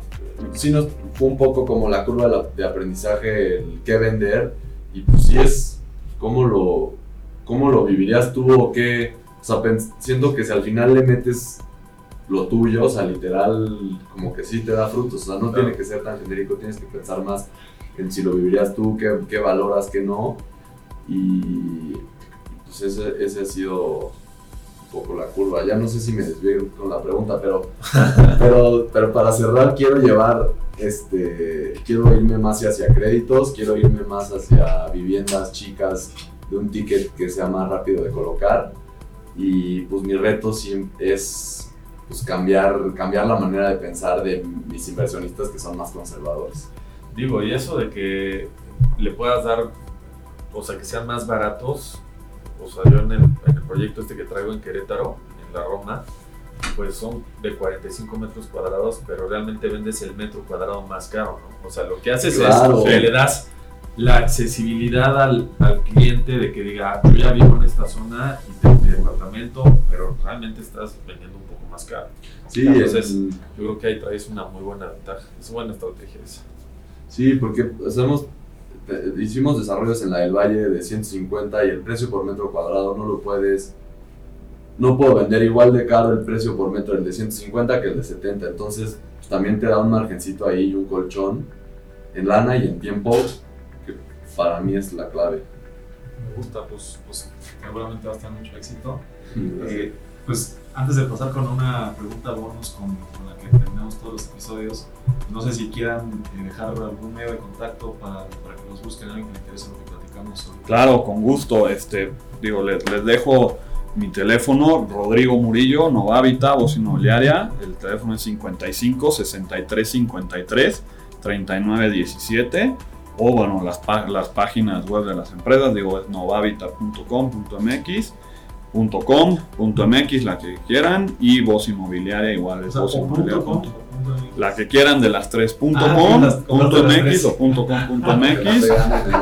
Speaker 5: sí nos fue un poco como la curva de aprendizaje, el qué vender. Y pues sí es cómo lo, cómo lo vivirías tú o qué. O sea, siento que si al final le metes lo tuyo, o sea, literal, como que sí te da frutos. O sea, no
Speaker 2: Claro.
Speaker 5: tiene que ser tan genérico, tienes que pensar más en si lo vivirías tú, qué, qué valoras, qué no. Y pues ese, ese ha sido poco la curva. Ya no sé si me desvié con la pregunta, pero, pero, pero para cerrar quiero llevar, este, quiero irme más hacia créditos, quiero irme más hacia viviendas chicas de un ticket que sea más rápido de colocar. Y pues mi reto es pues, cambiar, cambiar la manera de pensar de mis inversionistas que son más conservadores.
Speaker 2: Digo, y eso de que le puedas dar, o sea, que sean más baratos. O sea, yo en el, en el proyecto este que traigo en Querétaro, en la Roma, pues son de 45 metros cuadrados, pero realmente vendes el metro cuadrado más caro, ¿no? O sea, lo que haces
Speaker 5: Claro.
Speaker 2: es que le das la accesibilidad al, al cliente de que diga, yo ya vivo en esta zona y tengo mi departamento, pero realmente estás vendiendo un poco más caro.
Speaker 5: Sí,
Speaker 2: Entonces,
Speaker 5: el-
Speaker 2: yo creo que ahí traes una muy buena ventaja. Es buena estrategia esa.
Speaker 5: Sí, porque hacemos, te- hicimos desarrollos en la del Valle de 150 y el precio por metro cuadrado no lo puedes, no puedo vender igual de caro el precio por metro el de 150 que el de 70, entonces pues, también te da un margencito ahí y un colchón en lana y en tiempo que para mí es la clave.
Speaker 6: Me gusta, pues, pues seguramente va a estar mucho éxito. Eh, pues antes de pasar con una pregunta bonus con, con la que terminamos todos los episodios, no sé si quieran eh, dejar algún medio de contacto para, para que los busquen alguien que le interese lo que platicamos.
Speaker 4: Claro, con gusto. Este, digo, les, les dejo mi teléfono, Rodrigo Murillo, Novavita, voz inmobiliaria. El teléfono es 55 63 53 39 17. O bueno, las, las páginas web de las empresas, digo, es novavita.com.mx. .com.mx, la que quieran, y voz inmobiliaria igual
Speaker 6: O
Speaker 4: es
Speaker 6: sea,
Speaker 4: voz inmobiliaria.
Speaker 6: punto
Speaker 4: punto-
Speaker 6: punto.
Speaker 4: La que quieran de las tres, punto
Speaker 6: Ah,
Speaker 4: com,
Speaker 6: las-
Speaker 4: punto
Speaker 6: las
Speaker 4: mx
Speaker 6: tres.
Speaker 4: o punto com, punto
Speaker 5: Que
Speaker 4: mx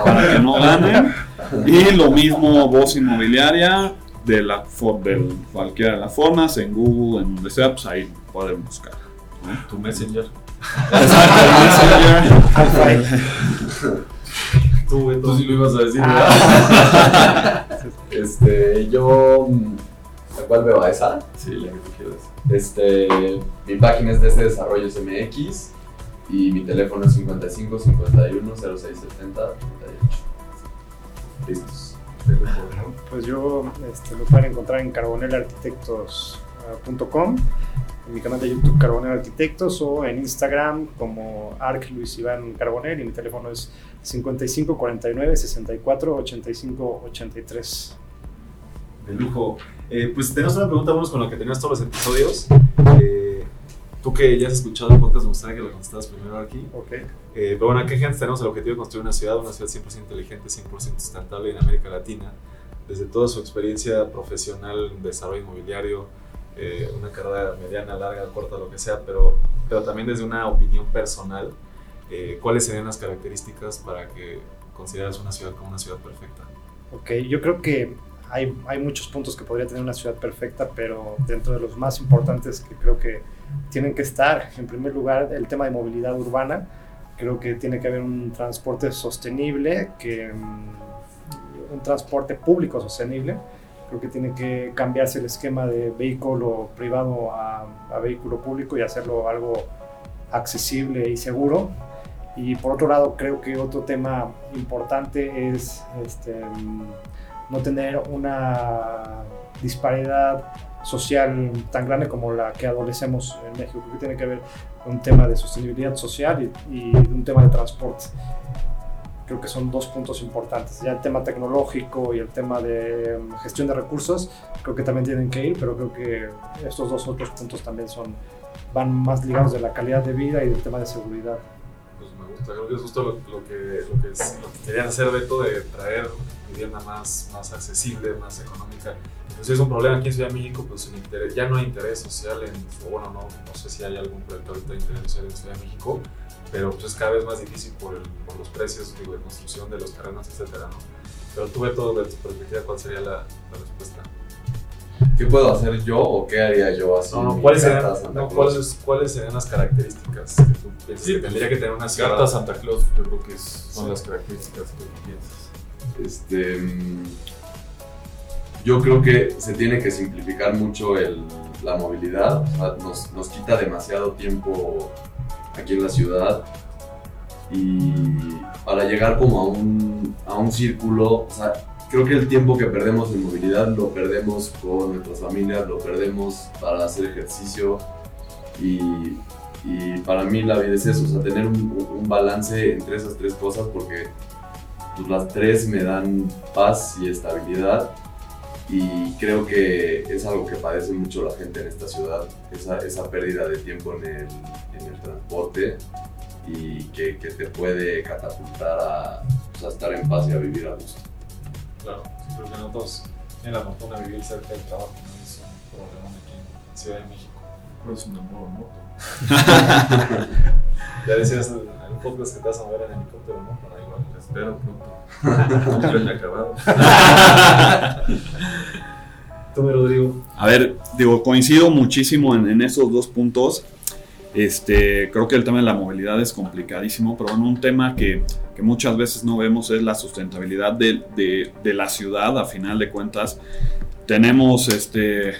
Speaker 4: para que no ganen. Y lo mismo voz inmobiliaria de la for- de cualquiera de las formas, en Google, en donde sea, pues ahí pueden buscar.
Speaker 2: Tu Messenger.
Speaker 4: Exacto, el Messenger.
Speaker 6: Tú
Speaker 2: sí lo ibas a decir,
Speaker 5: Ah. Este, yo, mm, ¿a cuál veo a esa?
Speaker 2: Sí, la que tú quieras.
Speaker 5: Este, mi página es DC Desarrollos MX y mi teléfono es 55 51 06 70 38. Listos.
Speaker 3: Pues yo este, lo pueden encontrar en carbonelarquitectos.com, en mi canal de YouTube Carbonel Arquitectos o en Instagram como Arc Luis Iván Carbonel y mi teléfono es 55 49 64 85 83.
Speaker 6: De lujo. Eh, pues tenemos una pregunta bonus con la que tenías todos los episodios. Eh, tú que ya has escuchado el podcast, me gustaría que lo contestaras primero aquí.
Speaker 3: Ok.
Speaker 6: Eh, pero bueno, ¿qué gente tenemos el objetivo de construir una ciudad, una ciudad 100% inteligente, 100% sustentable en América Latina? Desde toda su experiencia profesional, desarrollo inmobiliario, eh, una carrera mediana, larga, corta, lo que sea, pero, pero también desde una opinión personal, eh, ¿cuáles serían las características para que consideras una ciudad como una ciudad perfecta?
Speaker 3: Ok, yo creo que hay, hay muchos puntos que podría tener una ciudad perfecta, pero dentro de los más importantes que creo que tienen que estar, en primer lugar, el tema de movilidad urbana. Creo que tiene que haber un transporte sostenible que, mm, un transporte público sostenible. Creo que tiene que cambiarse el esquema de vehículo privado a, a vehículo público y hacerlo algo accesible y seguro. Y por otro lado, creo que otro tema importante es este, no tener una disparidad social tan grande como la que adolecemos en México, que tiene que ver con un tema de sostenibilidad social y, y un tema de transporte. Creo que son dos puntos importantes. Ya el tema tecnológico y el tema de um, gestión de recursos, creo que también tienen que ir, pero creo que estos dos otros puntos también son, van más ligados de la calidad de vida y del tema de seguridad.
Speaker 10: Pues es justo lo, lo que, lo, que es, lo que querían hacer, Beto, de traer vivienda más, más accesible, más económica. Entonces es un problema aquí en Ciudad de México, pues el interés, ya no hay interés social en, bueno, no, no sé si hay algún proyecto ahorita de interés social en Ciudad de México, pero pues es cada vez más difícil por, el, por los precios de construcción de los terrenos, etcétera, ¿no? Pero tú, Beto, de tu perspectiva, ¿cuál sería la, la respuesta?
Speaker 5: ¿Qué puedo hacer yo o qué haría yo así?
Speaker 10: No, no, ¿cuáles, serían, no? ¿cuáles, ¿cuáles serían las características que tú piensas que tendría que tener una ciudad?
Speaker 7: Carta Santa Claus, yo creo que es- son
Speaker 10: Sí.
Speaker 7: las características que tú piensas.
Speaker 5: Este, yo creo que se tiene que simplificar mucho el- la movilidad. O sea, nos, nos quita demasiado tiempo aquí en la ciudad. Y para llegar como a un, a un círculo, o sea, creo que el tiempo que perdemos en movilidad lo perdemos con nuestras familias, lo perdemos para hacer ejercicio. Y, para mí la vida es eso, o sea, tener un, balance entre esas tres cosas porque pues las tres me dan paz y estabilidad y creo que es algo que padece mucho la gente en esta ciudad, esa, pérdida de tiempo en el, transporte y que, que te puede catapultar a, pues, a estar en paz y a vivir a gusto.
Speaker 10: Claro, sí, creo que nosotros tienen la fortuna de vivir cerca del trabajo, no es un problema aquí en Ciudad de México.
Speaker 7: Pero es un amor, ¿no?
Speaker 10: Ya decías en un podcast que te vas a mover en helicóptero, ¿no? Para igual,
Speaker 7: Espero pronto. No sueño acabado.
Speaker 10: Tú, mi Rodrigo.
Speaker 4: A ver, digo, coincido muchísimo en, en esos dos puntos. Este, creo que el tema de la movilidad es complicadísimo, pero bueno, un tema que, que muchas veces no vemos es la sustentabilidad de, de- de la ciudad, a final de cuentas. Tenemos este,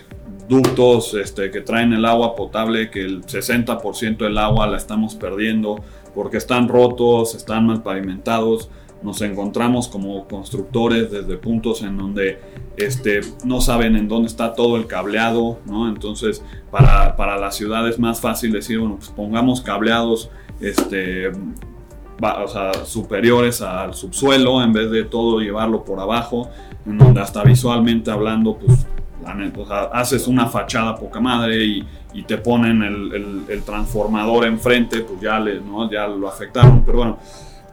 Speaker 4: ductos este, que traen el agua potable, que el 60% del agua la estamos perdiendo porque están rotos, están mal pavimentados. Nos encontramos como constructores desde puntos en donde este, no saben en dónde está todo el cableado, ¿no? Entonces, para, para la ciudad es más fácil decir, bueno, pues pongamos cableados este, o sea, superiores al subsuelo en vez de todo llevarlo por abajo, en donde hasta visualmente hablando, pues la o sea, haces una fachada poca madre y, y te ponen el, el- el transformador enfrente, pues ya, le, ¿no? ya lo afectaron. Pero bueno,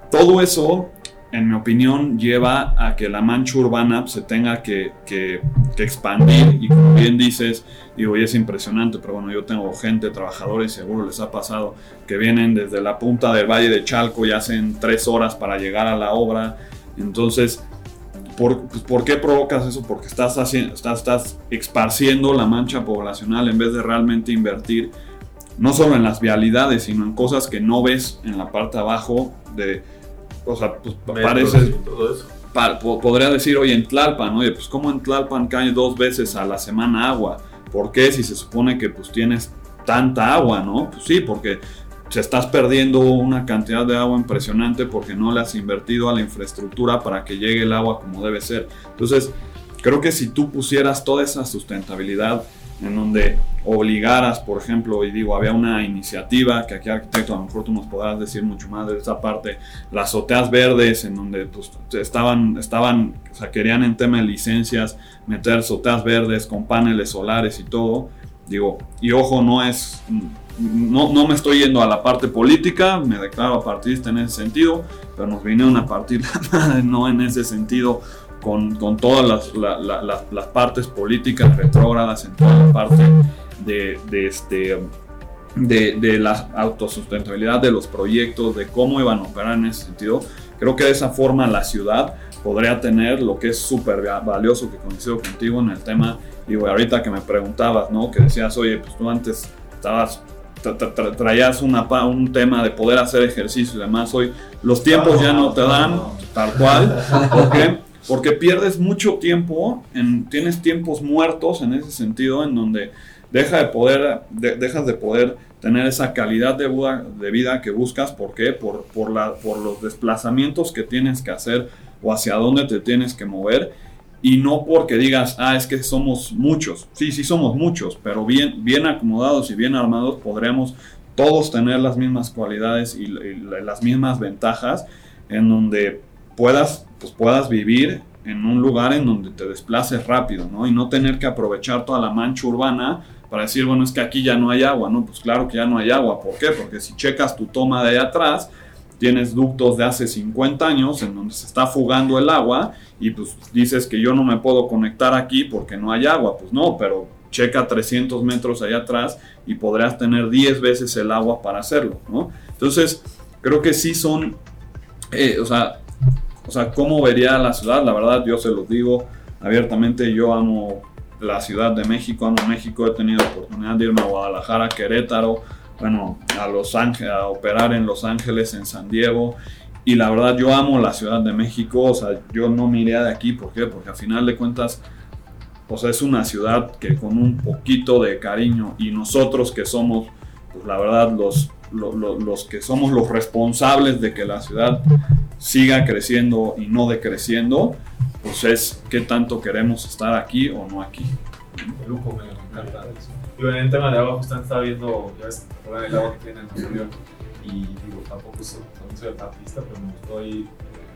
Speaker 4: todo eso, en mi opinión, lleva a que la mancha urbana se tenga que, que- que expandir. Y como bien dices, digo, y es impresionante, pero bueno, yo tengo gente, trabajadores, seguro les ha pasado, que vienen desde la punta del Valle de Chalco y hacen tres horas para llegar a la obra. Entonces, ¿Por, pues, ¿por qué provocas eso? Porque estás, haciendo, estás, estás esparciendo la mancha poblacional en vez de realmente invertir no solo en las vialidades, sino en cosas que no ves en la parte abajo de... O sea, pues parece...
Speaker 7: Todo eso.
Speaker 4: pa- po- podría decir, oye, en Tlalpan, oye, pues como en Tlalpan cae dos veces a la semana agua. ¿Por qué? Si se supone que pues tienes tanta agua, ¿no? Pues sí, porque se estás perdiendo una cantidad de agua impresionante porque no le has invertido a la infraestructura para que llegue el agua como debe ser. Entonces, creo que si tú pusieras toda esa sustentabilidad en donde obligaras, por ejemplo, y digo, había una iniciativa que aquí arquitecto a lo mejor tú nos podrás decir mucho más de esa parte, las azoteas verdes en donde pues, estaban, estaban, o sea, querían en tema de licencias meter azoteas verdes con paneles solares y todo, digo, y ojo, no es, no, no me estoy yendo a la parte política, me declaro partidista en ese sentido, pero nos vinieron a partir no en ese sentido, con, con todas las, la- la- las- las partes políticas retrógradas, en toda la parte de, de este, de, de la autosustentabilidad de los proyectos, de cómo iban a operar en ese sentido. Creo que de esa forma la ciudad podría tener lo que es súper va- valioso que coincido contigo en el tema, digo, ahorita que me preguntabas, ¿no? Que decías, oye, pues tú antes estabas, tra- tra- tra- traías una, un tema de poder hacer ejercicio y demás, hoy los tiempos ya no te dan, tal cual, ¿por qué? Porque pierdes mucho tiempo, en, tienes tiempos muertos en ese sentido, en donde deja de poder, de- dejas de poder tener esa calidad de, vida- que buscas. ¿Por qué? Por, por, la, por los desplazamientos que tienes que hacer o hacia dónde te tienes que mover. Y no porque digas, ah, es que somos muchos. Sí, sí somos muchos, pero bien, bien acomodados y bien armados podremos todos tener las mismas cualidades y, y la- las mismas ventajas en donde puedas, pues puedas vivir en un lugar en donde te desplaces rápido, ¿no? Y no tener que aprovechar toda la mancha urbana para decir, bueno, es que aquí ya no hay agua, ¿no? Pues claro que ya no hay agua. ¿Por qué? Porque si checas tu toma de allá atrás, tienes ductos de hace 50 años en donde se está fugando el agua y pues dices que yo no me puedo conectar aquí porque no hay agua. Pues no, pero checa 300 metros allá atrás y podrás tener 10 veces el agua para hacerlo, ¿no? Entonces, creo que sí son, eh, o sea, o sea, ¿cómo vería la ciudad? La verdad, yo se los digo abiertamente, yo amo la Ciudad de México, amo México, he tenido oportunidad de irme a Guadalajara, Querétaro, bueno, a Los Ángeles, a operar en Los Ángeles, en San Diego, y la verdad yo amo la Ciudad de México, o sea, yo no me iría de aquí, ¿por qué? Porque al final de cuentas, o sea, es una ciudad que con un poquito de cariño y nosotros que somos, pues la verdad, los, lo- lo- los que somos los responsables de que la ciudad siga creciendo y no decreciendo, pues es qué tanto queremos estar aquí o no aquí.
Speaker 6: Lujo, me, encanta. Digo, en el tema de agua, justamente estaba viendo, ya ves, el agua que tiene en Nuevo. Y digo, tampoco soy, también soy artista, pero me gustó ahí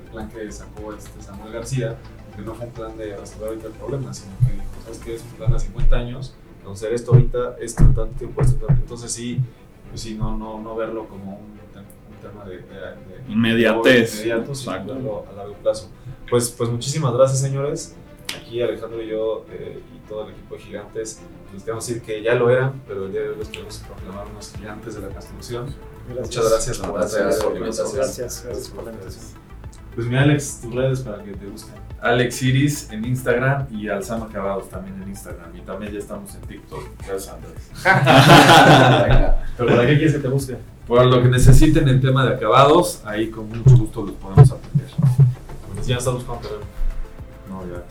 Speaker 6: el plan que sacó este Samuel García, que no fue un plan de resolver ahorita el problema, sino que dijo, ¿sabes qué? Es un plan a 50 años, entonces esto ahorita, esto tanto tiempo, esto Entonces sí, pues sí, no, no, no verlo como un tema de, de, de-
Speaker 4: Inmediatez.
Speaker 6: inmediato, sino
Speaker 4: Exacto.
Speaker 6: a largo plazo. Pues, pues muchísimas gracias, señores. Aquí Alejandro y yo eh, y todo el equipo de Gigantes les queremos decir que ya lo eran, pero el día de hoy los queremos proclamar unos gigantes de la construcción. Muchas gracias
Speaker 5: Gracias por la invitación.
Speaker 3: Gracias, gracias por la invitación.
Speaker 6: Pues mi Alex, tus redes para que te busquen.
Speaker 2: Alex Iris en Instagram y Alzama Acabados también en Instagram. Y también ya estamos en TikTok. Gracias, Andrés.
Speaker 6: ¿Pero para qué quieres que te busque?
Speaker 2: Por lo que necesiten en tema de acabados, ahí con mucho gusto los podemos atender.
Speaker 6: Pues ya estás buscando terreno.
Speaker 2: No, ya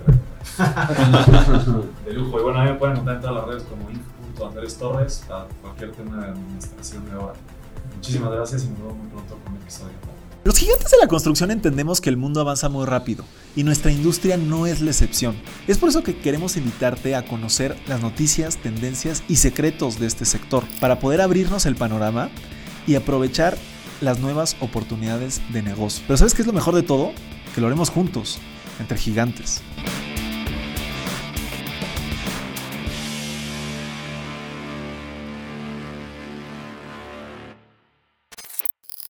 Speaker 2: traigo.
Speaker 6: De lujo. Y bueno, a mí me pueden encontrar en todas las redes como Andrés Torres para cualquier tema de administración de obra. Muchísimas gracias y nos vemos muy pronto con un episodio.
Speaker 1: Los gigantes de la construcción entendemos que el mundo avanza muy rápido y nuestra industria no es la excepción. Es por eso que queremos invitarte a conocer las noticias, tendencias y secretos de este sector para poder abrirnos el panorama y aprovechar las nuevas oportunidades de negocio. Pero ¿sabes qué es lo mejor de todo? Que lo haremos juntos, entre gigantes.